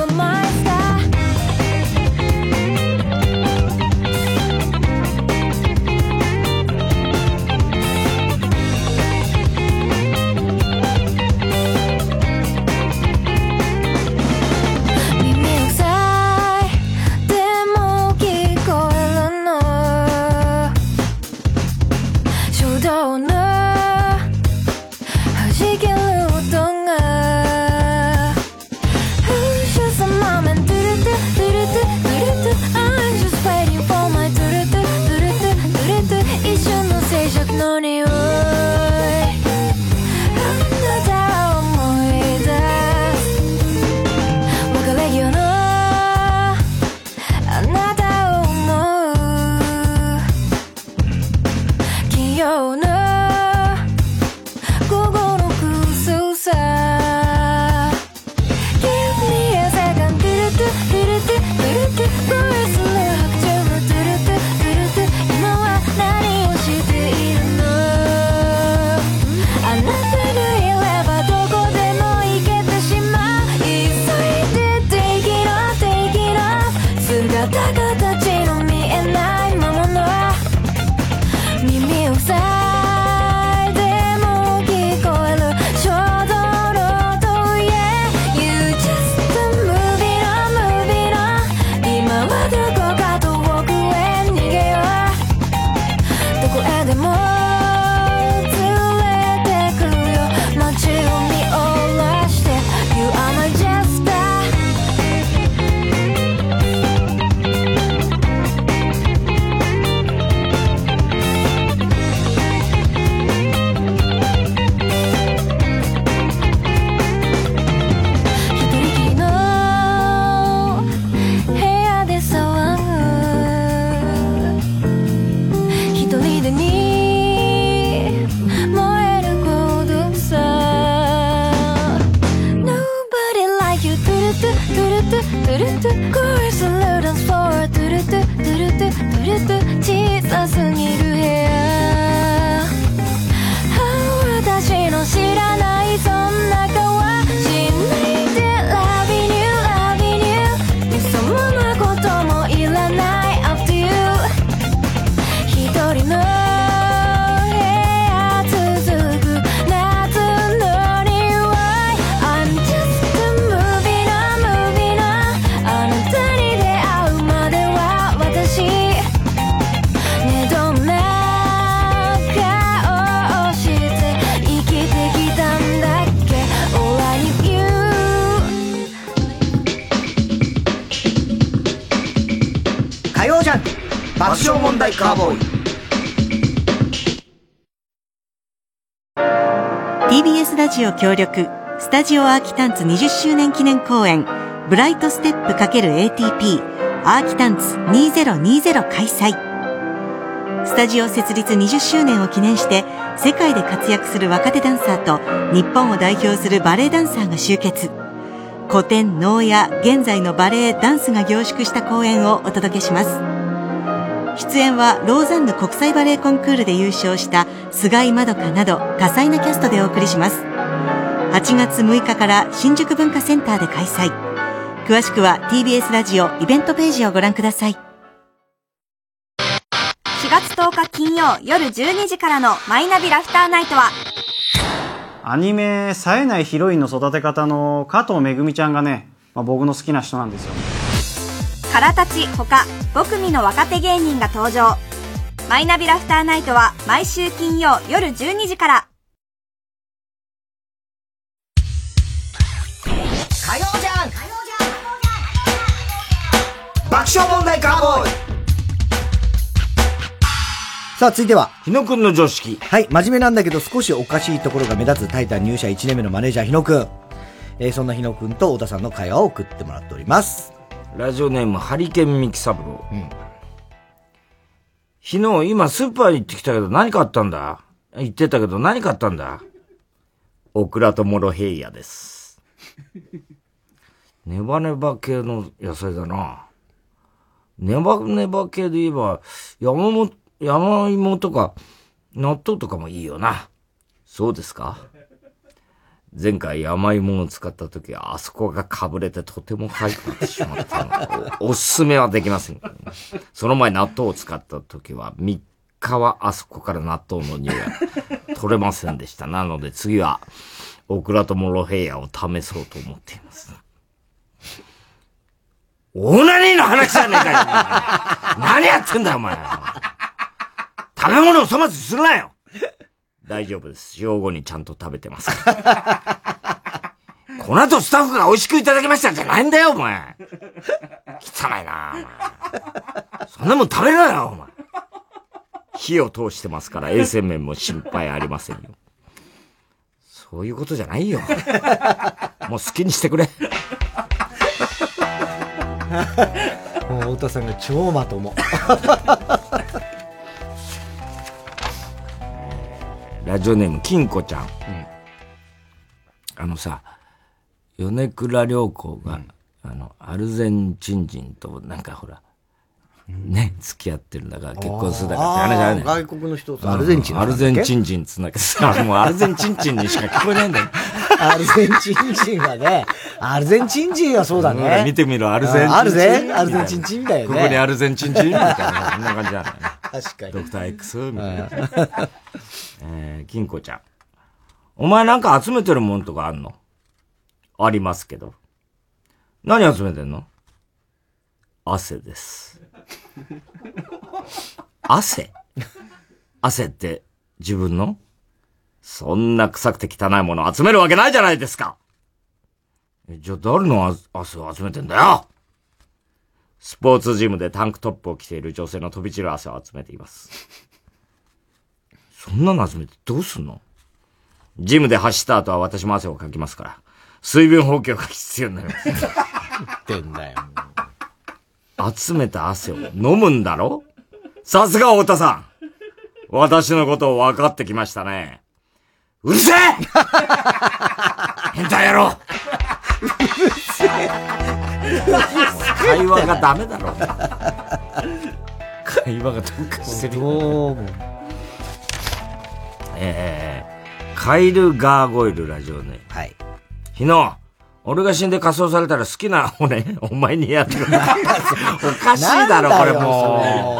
カーボーイ。TBS ラジオ協力スタジオアーキタンツ20周年記念公演ブライトステップ ×ATP アーキタンツ2020開催スタジオ設立20周年を記念して世界で活躍する若手ダンサーと日本を代表するバレエダンサーが集結。古典能や現在のバレエダンスが凝縮した公演をお届けします。出演はローザンヌ国際バレエコンクールで優勝した菅井まどかなど多彩なキャストでお送りします。8月6日から新宿文化センターで開催。詳しくは TBS ラジオイベントページをご覧ください。4月10日金曜夜12時からのマイナビラフターナイトはアニメ冴えないヒロインの育て方の加藤めぐみちゃんがね、まあ、僕の好きな人なんですよからたち他5組の若手芸人が登場マイナビラフターナイトは毎週金曜夜12時から火曜じゃん爆笑問題カーボーイさあ、続いては。日野くんの常識。はい、真面目なんだけど少しおかしいところが目立つタイタン入社1年目のマネージャー日野くん。えー、そんな日野くんと太田さんの会話を送ってもらっております。ラジオネーム、ハリケーンミキ三郎。うん。昨日、今スーパーに行ってきたけど何買ったんだ？言ってたけど何買ったんだ？オクラとモロヘイヤです。*laughs* ネバネバ系の野菜だな。ネバネバ系で言えば、山も、山芋とか、納豆とかもいいよな。そうですか？前回山芋を使った時は、あそこがかぶれてとても痒くなってしまったのお。おすすめはできません。その前納豆を使った時は、3日はあそこから納豆の匂いが取れませんでした。なので次は、オクラとモロヘイヤを試そうと思っています。オーナニーの話じゃねえかよ何やってんだよ、お前食べ物を粗末するなよ大丈夫です。正午にちゃんと食べてます。*laughs* この後スタッフが美味しくいただきましたじゃないんだよ、お前。汚いな、お前。そんなもん食べるなよ、お前。火を通してますから衛生面も心配ありませんよ。そういうことじゃないよ。もう好きにしてくれ。*laughs* もう太田さんが超まとも。*laughs* ラジオネーム、金子ちゃん。あのさ、米倉涼子が、あの、アルゼンチン人となんかほら、ね、付き合ってるんだから結婚するんだからって話あるね。外国の人とアルゼンチンアルゼンチン人っつうんだけどさ、*laughs* もうアルゼンチン人にしか聞こえないんだよ。*laughs* アルゼンチン人はね、アルゼンチン人はそうだほね。ら見てみろ、アルゼンチン人。あるぜ、アルゼンチン人だよね。ここにアルゼンチン人みたいな、そんな感じじゃない。*laughs* 確かに。ドクター X みたいな。えー、金子ちゃん。お前なんか集めてるもんとかあんの？ありますけど。何集めてんの？汗です。*laughs* 汗汗って自分の？そんな臭くて汚いものを集めるわけないじゃないですかじゃあ誰の汗を集めてんだよ？スポーツジムでタンクトップを着ている女性の飛び散る汗を集めています。そんなの集めてどうすんの？ジムで走った後は私も汗をかきますから、水分補給が必要になります。*laughs* 言ってんだよ。集めた汗を飲むんだろ？さすが太田さん私のことを分かってきましたね。うるせえ変態野郎会話がダメだろ。会話がどうかしてる。どうも。えー、カイル・ガーゴイルラジオね。はい。日野、俺が死んで仮装されたら好きな *laughs* 骨、お前にやってる。おかしいだろ、これも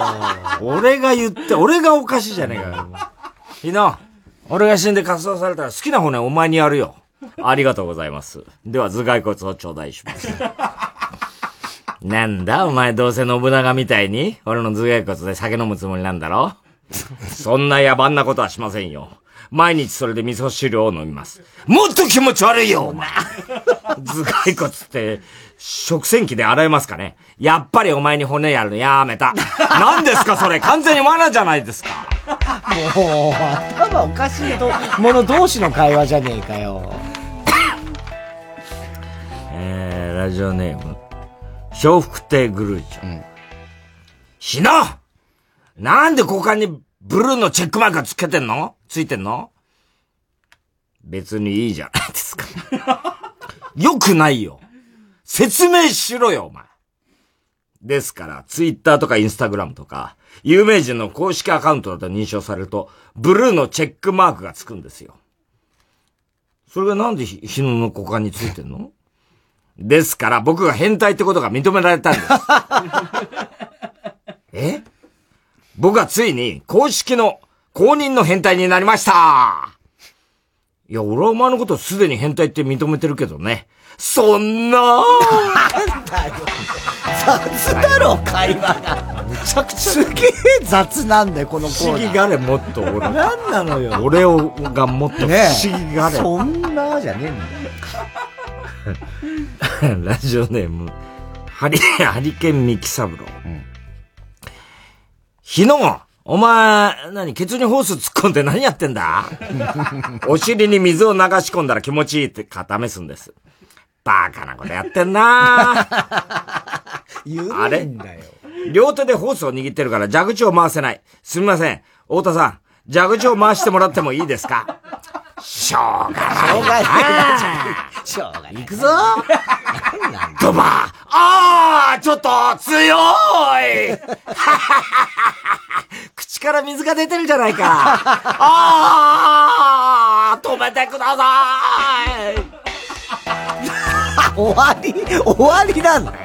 う。俺が言って、俺がおかしいじゃねえかよ。日野、俺が死んで仮装されたら好きな骨お前にやるよ。ありがとうございます。では頭蓋骨を頂戴します。なんだお前どうせ信長みたいに俺の頭蓋骨で酒飲むつもりなんだろ？そんな野蛮なことはしませんよ。毎日それで味噌汁を飲みます。もっと気持ち悪いよお前 *laughs* 頭蓋骨って、食洗機で洗えますかねやっぱりお前に骨やるのやめた。何ですかそれ完全に罠じゃないですか。もう、頭おかしいと、もの同士の会話じゃねえかよ。えー、ラジオネーム、笑福亭グルーチョ。うん、ひななんで股間にブルーのチェックマークがつけてんの？ついてんの？別にいいじゃない *laughs* ですか。よくないよ。説明しろよ、お前。ですから、ツイッターとかインスタグラムとか、有名人の公式アカウントだと認証されると、ブルーのチェックマークがつくんですよ。それがなんで日野の股間についてんの？ですから、僕が変態ってことが認められたんです。*laughs* え？僕はついに公式の公認の変態になりましたいや、俺はお前のことをすでに変態って認めてるけどね。そんななんだよ。雑だろ、会話が。むちゃくちゃ。すげえ雑なんだよ、このコーナー。不思議がれ、もっと俺。なんなのよ。俺をがもっと不思議がれ。そんなじゃねえんだよ。*laughs* ラジオネーム、ハリ、ハリケンミキサブロー。うん、日野お前、何、ケツにホース突っ込んで何やってんだ？*laughs* お尻に水を流し込んだら気持ちいいって固めすんです。バカなことやってんな *laughs* あれんだよ。両手でホースを握ってるから蛇口を回せない。すみません。太田さん、蛇口を回してもらってもいいですか？しょうがない。しょうがない。しょうがない。行くぞドバーあーちょっと強い *laughs* 口から水が出てるじゃないかあー止めてください終わり終わりなんだよ。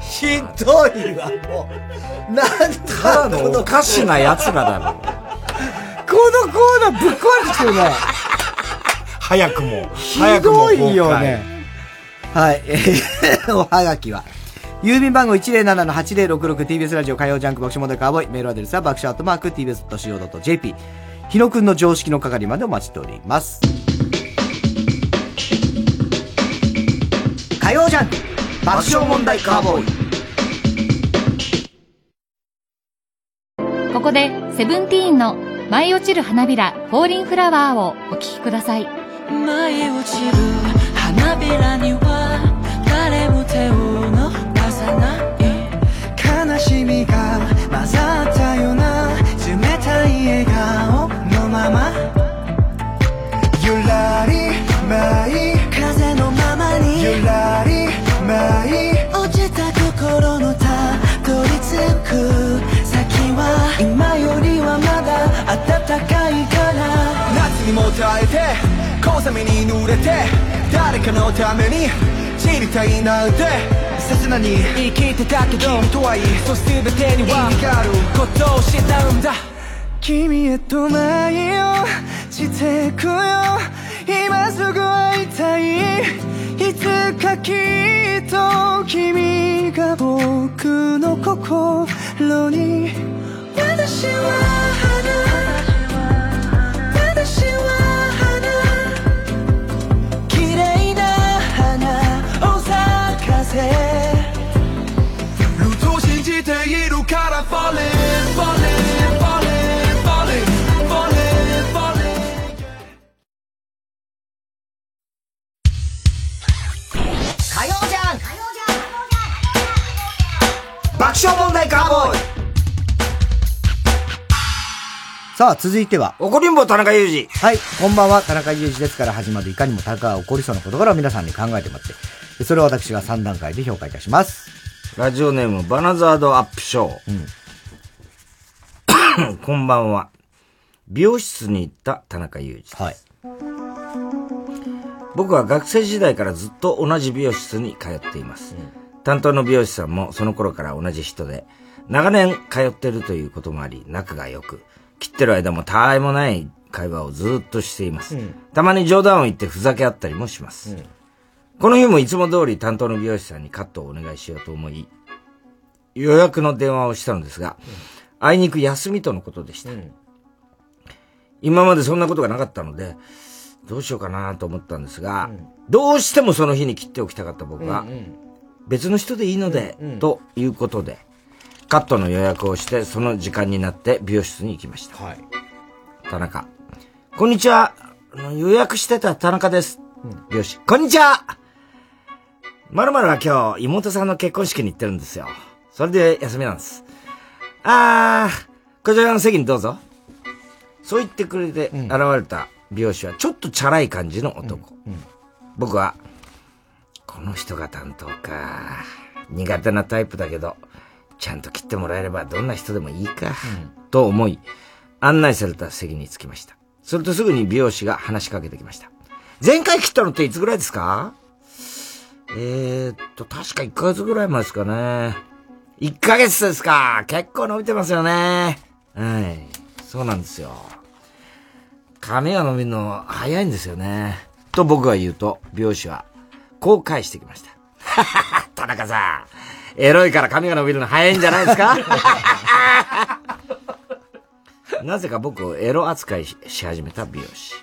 ひどいわ、もう。なんただのおかしな奴らだろ。このコぶっ壊してるね。早くも。ひどいよね。はい。えー、おはがきは。郵便番号 107-8066TBS ラジオ火曜ジャンク爆笑問題カーボーイ。メールアドレスは爆笑アットマーク TBS.CO.JP。日野くんの常識の係までお待ちしております。火曜ジャンク爆笑問題カーボーイ。ここで、セブンティーンの舞い落ちる花びら、 Fallin' Flower をお聴きください。舞い落ちる花びらには誰も手を伸ばさない悲しみが混ざって暖かいから。夏にも耐えて小雨に濡れて誰かのために散りたいなんて。切なに生きてたけど君とはいい。そ全てには。意味があることを知ったんだ君へと舞いをしてくよ。今すぐ会いたい。いつかきっと君が僕の心に。私は花さあ、続いては。怒りんぼ田中裕二。はい、こんばんは、田中裕二ですから始まるいかにも田中が起こりそうな事柄を皆さんに考えてもらって、でそれを私が3段階で評価いたします。ラジオネーム、バナザードアップショー。*laughs* こんばんは。美容室に行った田中裕二。はい。僕は学生時代からずっと同じ美容室に通っています。担当の美容師さんもその頃から同じ人で、長年通ってるということもあり、仲が良く、切ってる間もたわいもない会話をずっとしています。たまに冗談を言ってふざけ合ったりもします。この日もいつも通り担当の美容師さんにカットをお願いしようと思い、予約の電話をしたのですが、あいにく休みとのことでした。今までそんなことがなかったので、どうしようかなと思ったんですが、どうしてもその日に切っておきたかった僕が、うんうん別の人でいいので、ということで、カットの予約をして、その時間になって美容室に行きました。田中。こんにちは。予約してた田中です。美容師。こんにちはまるまるは今日、妹さんの結婚式に行ってるんですよ。それで休みなんです。あー、こちらの席にどうぞ。そう言ってくれて現れた美容師はちょっとチャラい感じの男。僕は、この人が担当か。苦手なタイプだけど、ちゃんと切ってもらえればどんな人でもいいか。と思い、案内された席に着きました。それとすぐに美容師が話しかけてきました。前回切ったのっていつぐらいですか？えーっと、確か1ヶ月ぐらい前ですかね。1ヶ月ですか。結構伸びてますよね。はい。そうなんですよ。髪が伸びるの早いんですよね。と僕が言うと、美容師は、こう返してきました。*laughs* 田中さん、エロいから髪が伸びるの早いんじゃないですか？*laughs* なぜか僕をエロ扱いしし始めた美容師。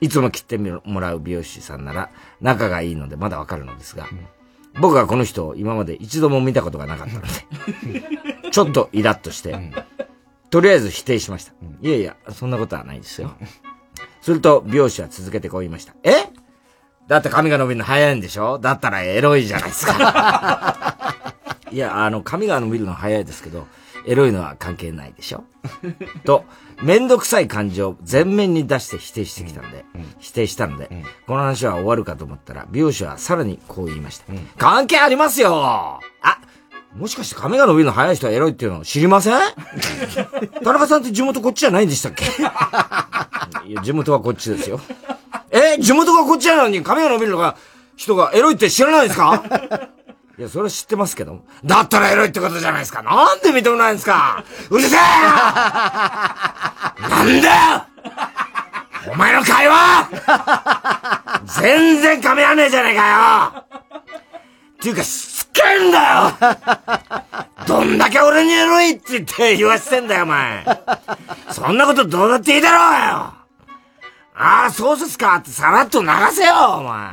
いつも切ってもらう美容師さんなら仲がいいのでまだわかるのですが、僕はこの人を今まで一度も見たことがなかったので、ちょっとイラッとして、とりあえず否定しました。いやいや、そんなことはないですよ。すると美容師は続けてこう言いました。え？だって髪が伸びるの早いんでしょ？だったらエロいじゃないですか。*laughs* いや、あの、髪が伸びるの早いですけど、エロいのは関係ないでしょ？*laughs* と、めんどくさい感じを全面に出して否定してきたので、否定したので、この話は終わるかと思ったら、美容師はさらにこう言いました。関係ありますよ！あ、もしかして髪が伸びるの早い人はエロいっていうの知りません？*laughs* 田中さんって地元こっちじゃないんでしたっけ？いや、地元はこっちですよ。え、地元がこっちなのに髪が伸びるのが、人がエロいって知らないですか？いや、それは知ってますけど。だったらエロいってことじゃないですか。なんで認めないんですかうるせえ *laughs* なんだよお前の会話全然噛み合わねえじゃねえかよっていうか、しつけんだよどんだけ俺にエロいって言って言わせてんだよ、お前。そんなことどうだっていいだろうよああ、そうですかってさらっと流せよ、お前。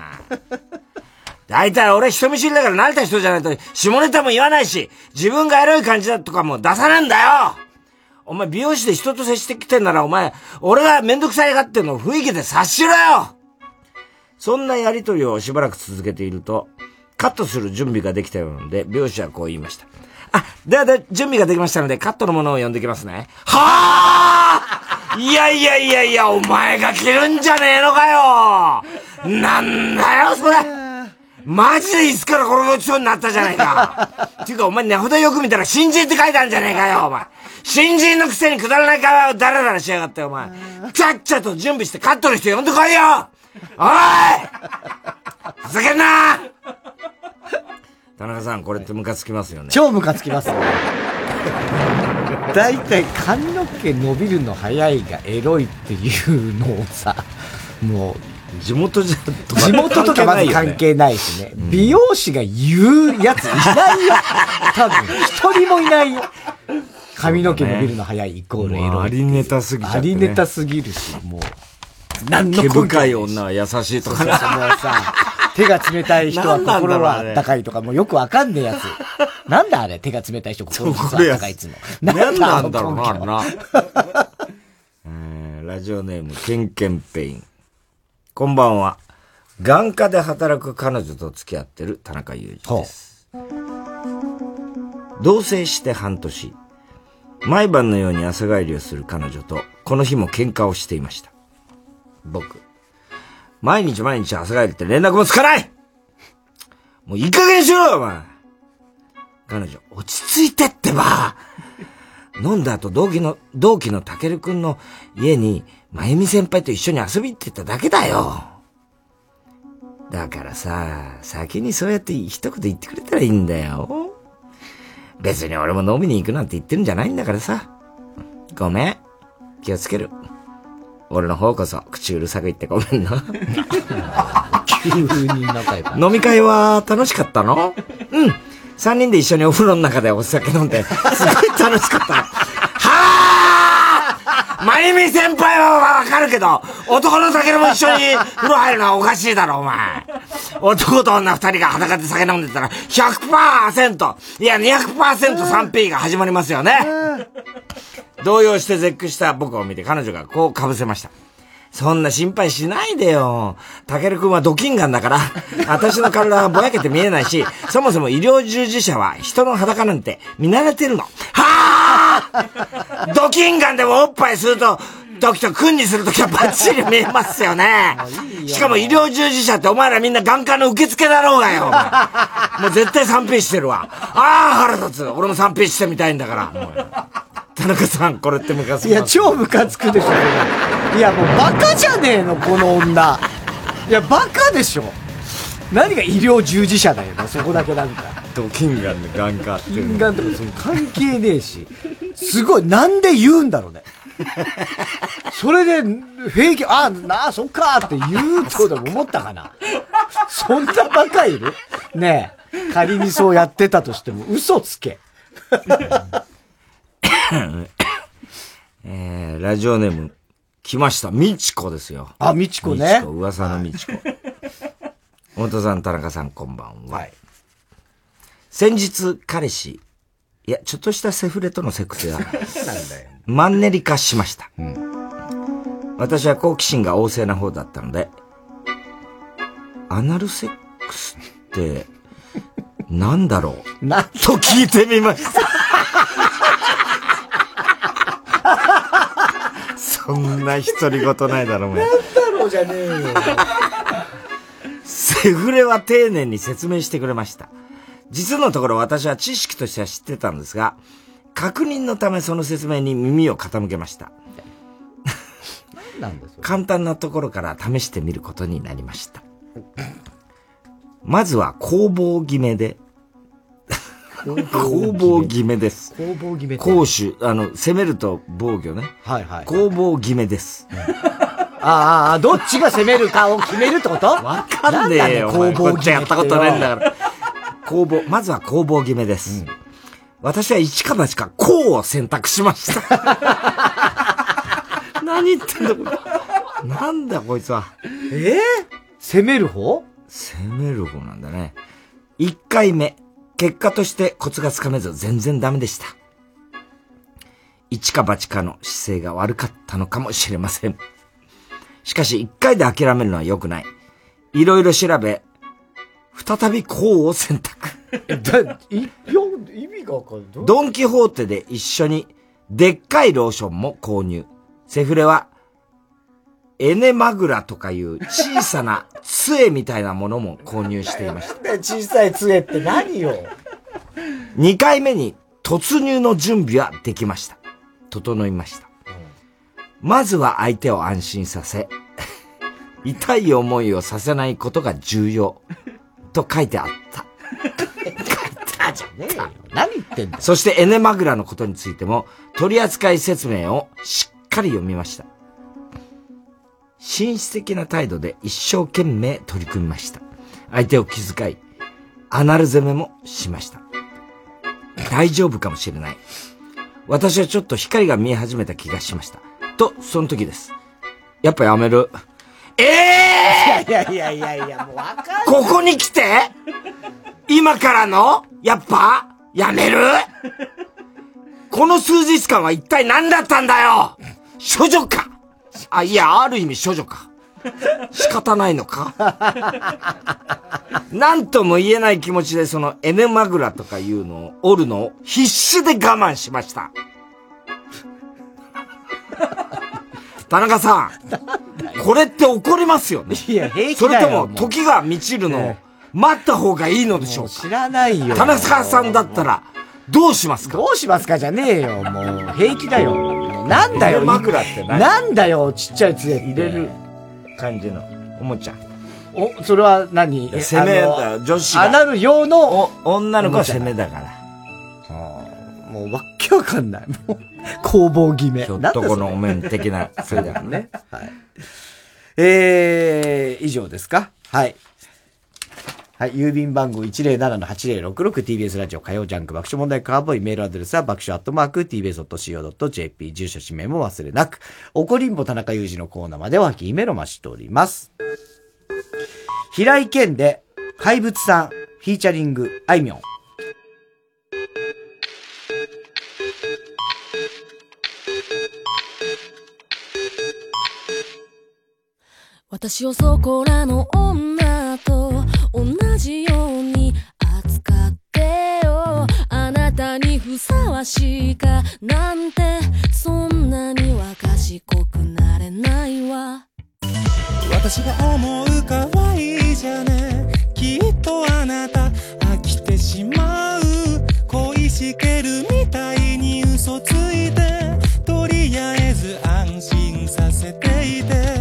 大体俺人見知りだから慣れた人じゃないと下ネタも言わないし、自分がエロい感じだとかも出さねえんだよ。お前美容師で人と接してきてんならお前、俺がめんどくさいがってんのを雰囲気で察しろよ。そんなやりとりをしばらく続けていると、カットする準備ができたようなので、美容師はこう言いました。あ、ではで、準備ができましたので、カットのものを呼んできますね。はあ！いやいやいやいや、お前が着るんじゃねえのかよ。なんだよ、それ。マジでいつからこのごちそうになったじゃないか。っ *laughs* ていうか、お前値札よく見たら新人って書いてあるんじゃねえかよ、お前。新人のくせにくだらない会話をダラダラしやがって、お前。ちゃっちゃと準備してカットの人呼んでこいよおいふざけんな田中さん、これってムカつきますよね。超ムカつきますね。だいたい髪の毛伸びるの早いがエロいっていうのをさ、もう、地元じゃ、地元とかまず関係ないしね。美容師が言うやついないよ。*laughs* 多分、一人もいないよ。髪の毛伸びるの早いイコールエロい。ありネタすぎちゃって、ね。ありネタすぎるし、もう。何の毛深い女は優しいとかね。そうさ、手が冷たい人は心はあったかいとか、もうよくわかんねえやつ。なんだあれ手が冷たい人心はあったかいっつうの。何なんだろうな、あれな。*laughs* えー、ラジオネーム、ケンケンペイン。こんばんは。眼科で働く彼女と付き合ってる田中裕二です。同棲して半年。毎晩のように朝帰りをする彼女と、この日も喧嘩をしていました。僕。毎日毎日朝帰りって連絡もつかないもういい加減にしろよ、お前彼女、落ち着いてってば飲んだ後、同期の、同期のたけるくんの家に、まゆみ先輩と一緒に遊びってただけだよ。だからさ、先にそうやって一言言ってくれたらいいんだよ。別に俺も飲みに行くなんて言ってるんじゃないんだからさ。ごめん。気をつける。俺の方こそ口うるさく言ってごめんな。急に仲良く。飲み会は楽しかったの？うん。三人で一緒にお風呂の中でお酒飲んで、すごい楽しかった。まゆみ先輩はわかるけど、男の酒も一緒に風呂入るのはおかしいだろ、お前。男と女二人が裸で酒飲んでたら、100%! いや、200% 3P が始まりますよね。動揺して絶句した僕を見て彼女がこう被せました。そんな心配しないでよ。たけるくんはドキンガンだから、私の体はぼやけて見えないし、そもそも医療従事者は人の裸なんて見慣れてるの。はあ *laughs* ドキンガンでもおっぱいすると、時と君にするときはバッチリ見えますよね。しかも医療従事者ってお前らみんな眼科の受付だろうがよ。もう絶対 3P してるわ。ああ、腹立つ。俺も 3P してみたいんだから。田中さん、これってムカつきいや、超ムカつくでしょ、いや、もうバカじゃねえの、この女。いや、バカでしょ。何が医療従事者だよな、そこだけなんか。ドキンガンで眼科って金眼とかその関係ねえし。すごい、なんで言うんだろうね。それで、平気、あ、なあ、そっかって言うとでも思ったかな。そんなバカいる？ねえ。仮にそうやってたとしても、嘘つけ。えー、ラジオネーム、来ました。みちこですよ。あみちこねみちこ、噂のみちこ。太田さん、田中さん、こんばんは。先日、彼氏、いや、ちょっとしたセフレとのセックスが、なんだよ。マンネリ化しました。私は好奇心が旺盛な方だったので、アナルセックスって、なんだろう？な、と聞いてみました。*laughs* そんな独り言ないだろ、お前。だろうじゃねえよ。セフレは丁寧に説明してくれました。実のところ私は知識としては知ってたんですが、確認のためその説明に耳を傾けました。簡単なところから試してみることになりました。まずは攻防決めで、攻防決め？です。攻防決め攻守、あの、攻めると防御ね。はいはい。攻防決めです。ああどっちが攻めるかを決めるってこと？わかんねえよ。攻防こっちやったことないんだから。攻防、まずは攻防決めです。私は一か八か、こうを選択しました。*laughs* 何言ってんだ、これ。なんだ、こいつは。ええ攻める方？攻める方なんだね。一回目。結果としてコツがつかめず全然ダメでした。一か八かの姿勢が悪かったのかもしれません。しかし一回で諦めるのは良くない。いろいろ調べ、再びこうを選択。*laughs* だ、い、意味がわかんない。ドンキホーテで一緒にでっかいローションも購入。セフレは、エネマグラとかいう小さな杖みたいなものも購入していました。小さい杖って何よ2回目に突入の準備はできました。整いました。まずは相手を安心させ、*laughs* 痛い思いをさせないことが重要。と書いてあった。じゃねえよ。何言ってんだよ。そしてエネマグラのことについても取扱説明をしっかり読みました。紳士的な態度で一生懸命取り組みました。相手を気遣い、アナル攻めもしました。大丈夫かもしれない。私はちょっと光が見え始めた気がしました。と、その時です。やっぱやめる？ええいやいやいやいや、もうわかんない。ここに来て？今からの？やっぱ？やめる？この数日間は一体何だったんだよ？処女か？あ、いや、ある意味処女か。仕方ないのか？なんとも言えない気持ちでそのエネマグラとかいうのを折るのを必死で我慢しました。田中さん、これって怒りますよね。いや、平気それとも時が満ちるのを待った方がいいのでしょうか知らないよ。田中さんだったら、どうしますか？どうしますかじゃねえよ、もう。平気だよ。なんだよ、枕って何？なんだよ、ちっちゃい杖。入れる感じのおもちゃ。お、それは何？え攻めだよ、女子が。アナル用の、女の子は攻めだから。もうわっけわかんない。もう、攻防決め。ひょっとこのお面的な、それだからね。*laughs* はい。えー、以上ですか？はい。はい、郵便番号 107-8066TBS ラジオ火曜ジャンク爆笑問題カーボーイメールアドレスは爆笑アットマーク TBS.CO.JP 住所氏名も忘れなく、おこりんぼ田中裕二のコーナーまではきメロマしております。平井堅で怪物さん、フィーチャリング、あいみょん。私をそこらの女と同じように扱ってよ。あなたにふさわしいかなんてそんなには賢くなれないわ。私が思う可愛いじゃね。きっとあなた飽きてしまう恋しけるみたいに嘘ついて。とりあえず安心させていて。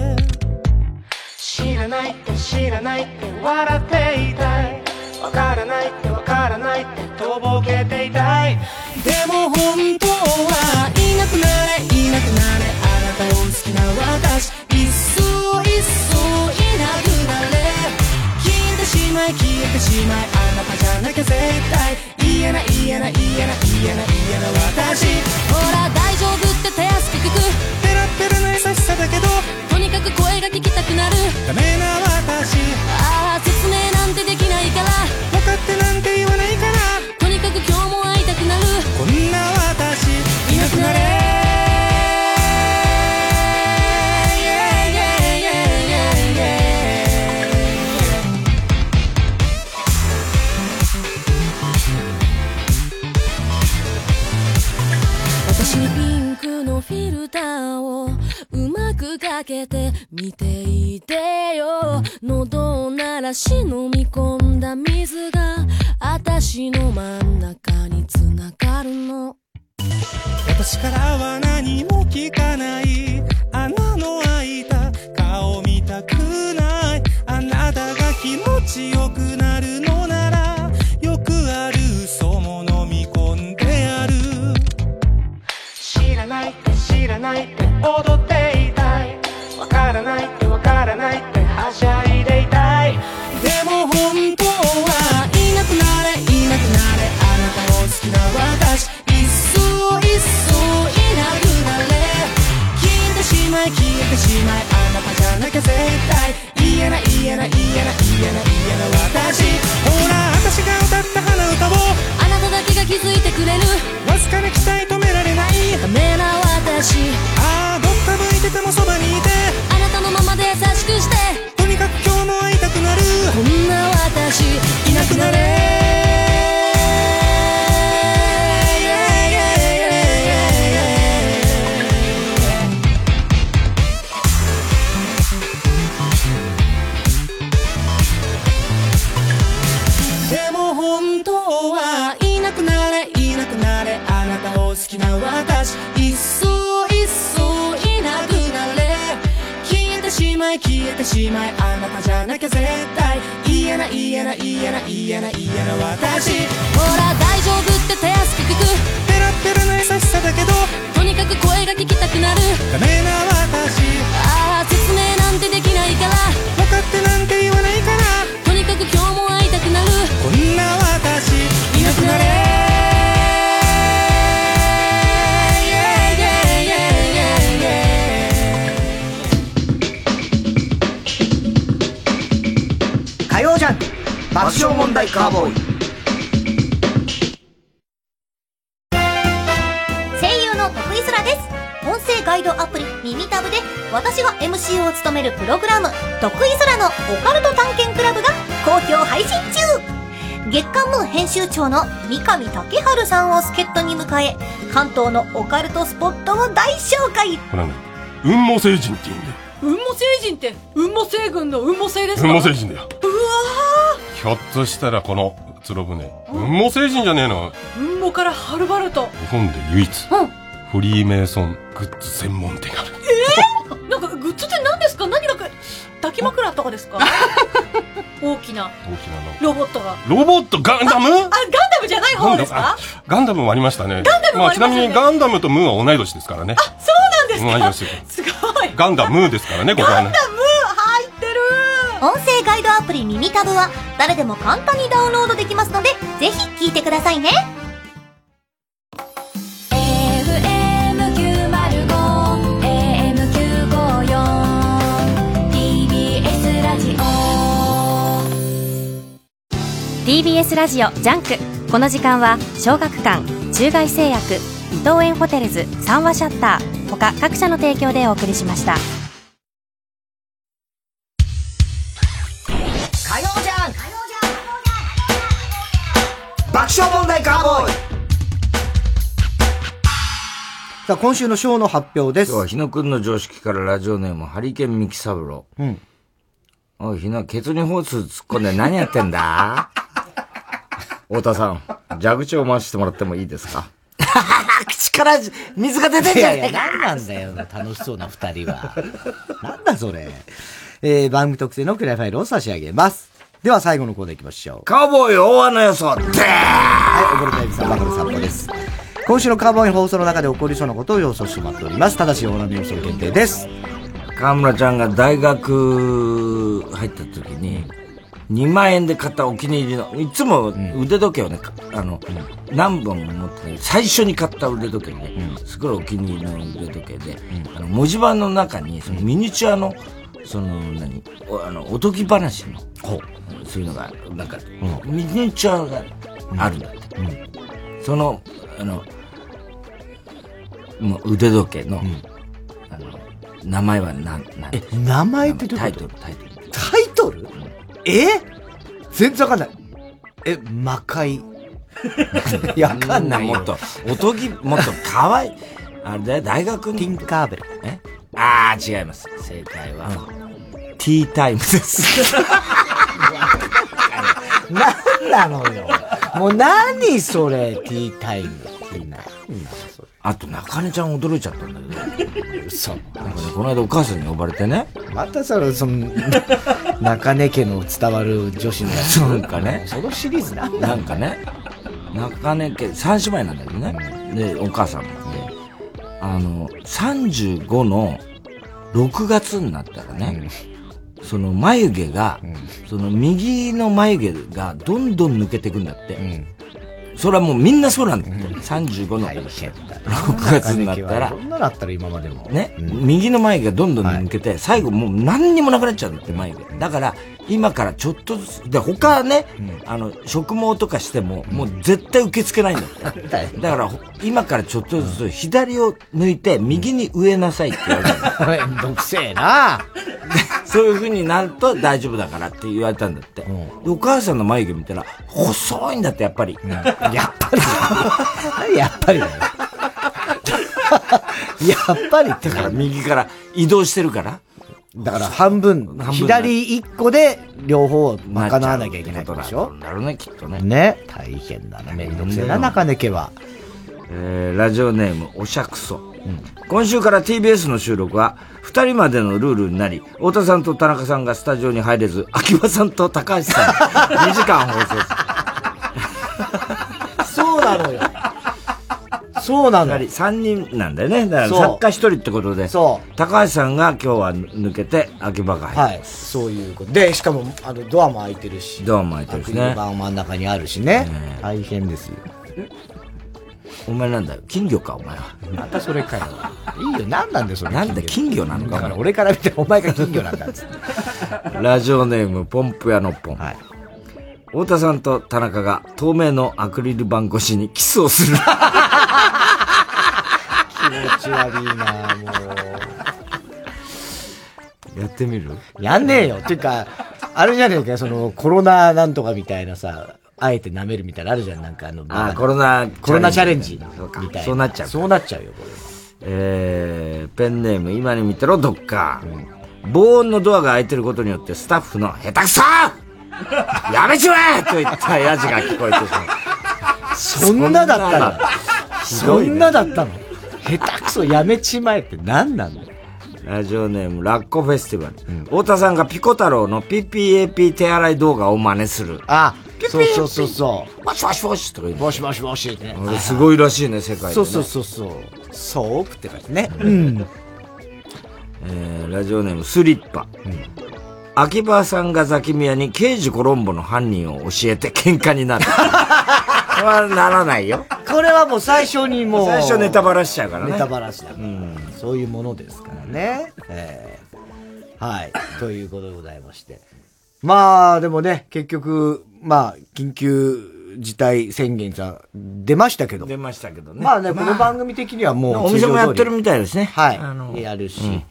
らないって知らないって笑っていたい。わからないってわからないってとぼけていたい。でも本当はいなくなれ。いなくなれ。あなたを好きな私。いっそいっそいなくなれ。消えてしまい消えてしまいあなたじゃなきゃ絶対。言えない言えない言えない言えない言えない私。ほらく声が聞きたくなる。ダメな私。ああ説明なんてできないから。分かってなんて言わないから。とにかく今日も会いたくなる。こんな私。いなくなれ。ピンクのフィルターをうまくかけて見ていてよ。喉を鳴らし飲み込んだ水が私の真ん中につながるの。私からは何も聞かない。穴の開いた顔見たくない。あなたが気持ちよくなるのならよくある嘘も飲み込んでやる。知らないって知らない。って踊っていたい。わからないってわからないってはしゃいでいたい。でも本当はいなくなれいなくなれあなたを好きな私。いっそいっそいなくなれ。消えてしまい消えてしまいあなたじゃなきゃ絶対。言えない言えない言えない言えない言えない私。ほら私が歌った鼻歌を。あなただけが気づいてくれる。わずかな期待止められない。ダメな私てもそばにいて。あなたのままで優しくして。とにかく今日も会いたくなる。こんな私いなくなれてしまいあなたじゃなきゃ絶対嫌ない言えない言えない言えない言えな私。ほら大丈夫って手厚く聞く。ペラペラの優しさだけどとにかく声が聞きたくなる。ダメな爆笑問題カーボーイ。声優の徳井空です。音声ガイドアプリ耳タブで私が MC を務めるプログラム徳井空のオカルト探検クラブが好評配信中。月刊ムー編集長の三上竹春さんを助っ人に迎え関東のオカルトスポットを大紹介。これね、雲母星人って言うんだよ。雲母星人って雲母星群の雲母星ですか？雲母星人だよ。ひょっとしたらこのつろ船、雲母星人じゃねえの？ー雲母からはるばると。日本で唯一、うん。フリーメイソングッズ専門店がある。えー、なんかグッズって何ですか？何なんか抱き枕とかですか？*laughs* 大きな。大きなの。ロボットが。ロボットガンダム？あガンダムじゃない方ですか？ガンダムもありましたね。ガンダムもありますよね。ちなみにガンダムとムーは同い年ですからね。そうなん同いです。年かすごい。ガンダムーですからね、ここはね。音声ガイドアプリ耳タブは誰でも簡単にダウンロードできますので、ぜひ聴いてくださいね。AM954 TBS ラジオジオジャンクこの時間は小学館中外製薬伊藤園ホテルズ三話シャッター他各社の提供でお送りしました爆笑問題カーボーイさあ、今週のショーの発表です。今日は日野くんの常識からラジオネーム、ハリケーンミキサブロー。うん。おい、日野、ケツにホース突っ込んで何やってんだ？太田さん、蛇口を回してもらってもいいですか？*laughs* 口から水が出てんじゃねえかいやいや、何なんだよ、楽しそうな二人は。*laughs* なんだそれ。えー、番組特製のクライファイルを差し上げます。では最後のコーナー行きましょう。カウボーイ大穴予想はい、おぼれたゆきさん、バカの散歩です。今週のカーボーイ放送の中で起こりそうなことを予想してもらっております。ただし、オーナーの予想限定です。河村ちゃんが大学入った時に、2万円で買ったお気に入りの、いつも腕時計をね、かあの、何本も持ってね、最初に買った腕時計ね、すごいお気に入りの腕時計で、あの、文字盤の中に、そのミニチュアの、その、何、おあの、おとぎ話の、そういうのが、なんか、ミニチュアがあるんだって。その、あの、もう腕時計の、あの、名前は何、何え、名前ってどういうこと？タイトル、タイトル。タイトル？え？全然わかんない。え、魔界。*laughs* いや、わかんないよ。もっと、おとぎ、もっと可愛い。あれだよ、大学に。ティンカーベル。えああ、違います。正解は、ティータイムです。*laughs* なんなのよ。もう何それ、ティータイム。あと、中根ちゃん驚いちゃったんだけど。嘘。なんかね、この間お母さんに呼ばれてね。またそれ、その、中根家の伝わる女子のやつ。なんかね。そのシリーズなんなんかね、中根家、三姉妹なんだけどね。で、お母さんも。で、あの、35の6月になったらね、その眉毛が、その右の眉毛がどんどん抜けていくんだって。それはもうみんなそうなんだって。35の6月になったら。そ、んなのあったら今までも。ね、右の眉毛がどんどん抜けて、最後もう何にもなくなっちゃうんだって、眉毛。だから、今からちょっとずつ、で、他ね、あの、植毛とかしても、もう絶対受け付けないんだって。*laughs* だから、ほ今からちょっとずつ、左を抜いて、右に植えなさいって言われたの。*laughs* めんどくせえな *laughs* そういう風になると大丈夫だからって言われたんだって。でお母さんの眉毛見たら、細いんだって、やっぱり。やっぱり。やっぱりだよ。やっぱりってだから右から移動してるから。だから半分、左一個で両方を賄わなきゃいけないってことでしょ？だろうね、きっとね。ね。大変だな。めんどくせえな、中根家は。えーラジオネーム、おしゃくそ。今週から TBS の収録は、二人までのルールになり、太田さんと田中さんがスタジオに入れず、秋葉さんと高橋さん、*laughs* 2時間放送そうなのよ。そうなの。3人なんだよね。だから作家一人ってことで、そ高橋さんが今日は抜けて、秋葉が入はい。そういうこと。で、しかも、あの、ドアも開いてるし。ドアも開いてるしねアクリル板真ん中にあるしね。大変ですよ。お前なんだ？よ。金魚か、お前は。またそれかよ。いいよ、なんなんだよ、それ？なんだ、金魚？なのか。だから俺から見てお前が金魚なんだっつって。*laughs* ラジオネーム、ポンプ屋のポン。太田さんと田中が透明のアクリル板越しにキスをする。気持ち悪いなもやってみる？う。やんねえよ。っていうか、あれじゃねえか、その、コロナなんとかみたいなさ、あえて舐めるみたいなのあるじゃん、なんかあの、あーコロナコロナチャレンジみたいな。そうなっちゃうそうなっちゃうよ、こえー、ペンネーム、今に見てろ、どっか。防音のドアが開いてることによって、スタッフの、下手くそやめちまえと言ったヤジが聞こえてしまう。そんなだったの？そんなだったの？下手くそやめちまえって何なんだよ。ラジオネーム、ラッコフェスティバル。太田さんがピコ太郎の PPAP 手洗い動画を真似する。あ、そうそうそうそう。もしもしもしとか言って。もしもしもしね。これすごいらしいね、世界で、ね。そうそうそうそう。ソープって感じね。うん。えー、ラジオネーム、スリッパ。秋葉さんがザキミヤに刑事コロンボの犯人を教えて喧嘩になる。これはならないよ。これはもう最初にもう。最初ネタバラしちゃうからね。ネタバラしだから。そういうものですからね。えーはい。ということでございまして。まあ、でもね、結局、まあ、緊急事態宣言が出ましたけど。出ましたけどね。まあね、この番組的にはもう、お店もやってるみたいですね。はい。やるし。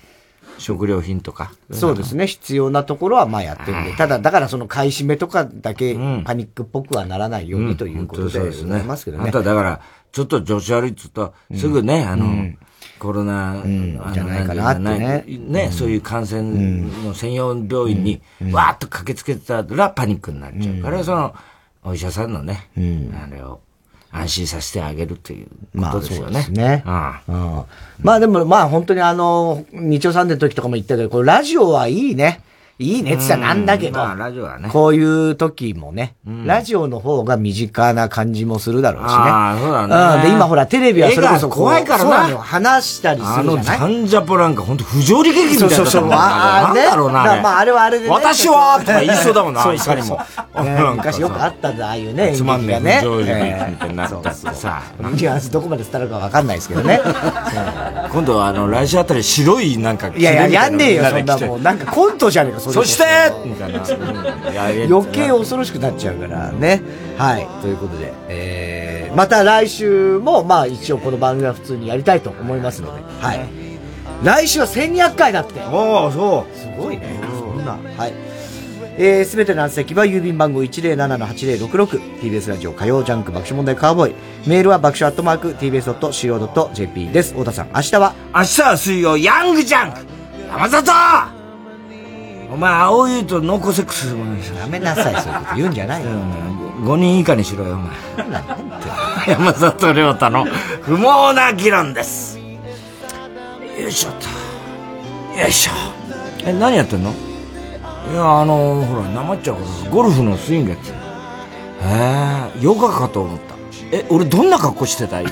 食料品とか。そうですね。必要なところはまあやってるんで。ただ、だからその買い占めとかだけパニックっぽくはならないようにということでございますけどね。あとはだから、ちょっと調子悪いっつうと、すぐね、あの、コロナ、あのじゃないかなってね。ね、そういう感染の専用病院に、わーっと駆けつけたらパニックになっちゃうから、その、お医者さんのね、あれを安心させてあげるということですよね。まあそうですね。あうん。まあでも、まあ本当にあの、日曜サンデーの時とかも言ったけど、これラジオはいいね。いいねって言ったらなんだけど、まあラジオはね。こういう時もね、ラジオの方が身近な感じもするだろうしね。ああそうだねんで、今ほらテレビはそれこそ怖いからな話したりすあの、るじゃない？ザンジャポなんか本当不条理劇みたいな。そうそうそうああねなんだろうな。まああれはあれでね私はとか言いそうだもんな、いかにも。ね昔よくあったんだ、ああいうね、つまんねえ。不条理劇ええみたいになったってさ。ニュアンスどこまで伝わるかわかんないですけどね。*laughs* 今度はあの、来週あたり白いなんか、いやいや、やんねえよ、そんなももう。なんかコントじゃねえか、そしてみたいな。余計恐ろしくなっちゃうからね。はい。ということで、えー、また来週も、まあ一応この番組は普通にやりたいと思いますので、はい。来週は1200回だって。おおそう。すごいね。そんな。はい。えー、すべての宛先は郵便番号 107-8066TBS ラジオ火曜ジャンク爆笑問題カーボーイメールは爆笑アットマーク TBS.CO.JP です太田さん明日は？明日は水曜、ヤングジャンク山里お前、青いとノーコセックスでもないやめなさい、そういうこと言うんじゃないよ。5人以下にしろよ、お前。山里亮太の不毛な議論です。よいしょっと。よいしょ。え、何やってんの？いや、あのほら、なまっちゃうから、ゴルフのスイングやってる。へえ、ヨガかと思った。え、俺どんな格好してた？今。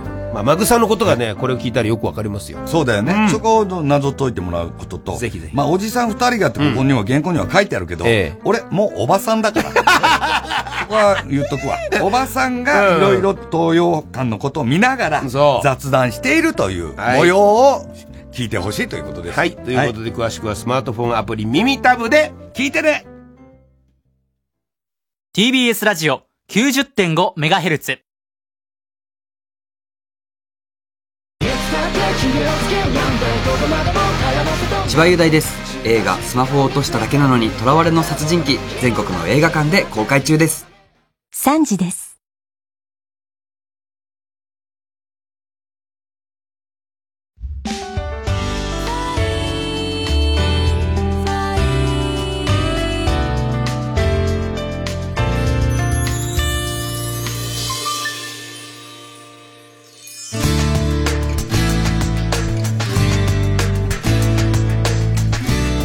まあ、マグサのことがねこれを聞いたらよくわかりますよ。そうだよね、そこを謎解いてもらうことと、ぜひぜひ。まあ、おじさん二人がってここには、原稿には書いてあるけど、俺、もうおばさんだから。*laughs* そこは言っとくわ。おばさんがいろいろ東洋館のことを見ながら、雑談しているというはい。模様を聞いてほしいということです。はい。ということで、詳しくはスマートフォンアプリ耳タブで聞いてね。TBS ラジオ 90.5MHz 千葉雄大です。映画「スマホを落としただけなのに囚われの殺人鬼」全国の映画館で公開中です。3時です。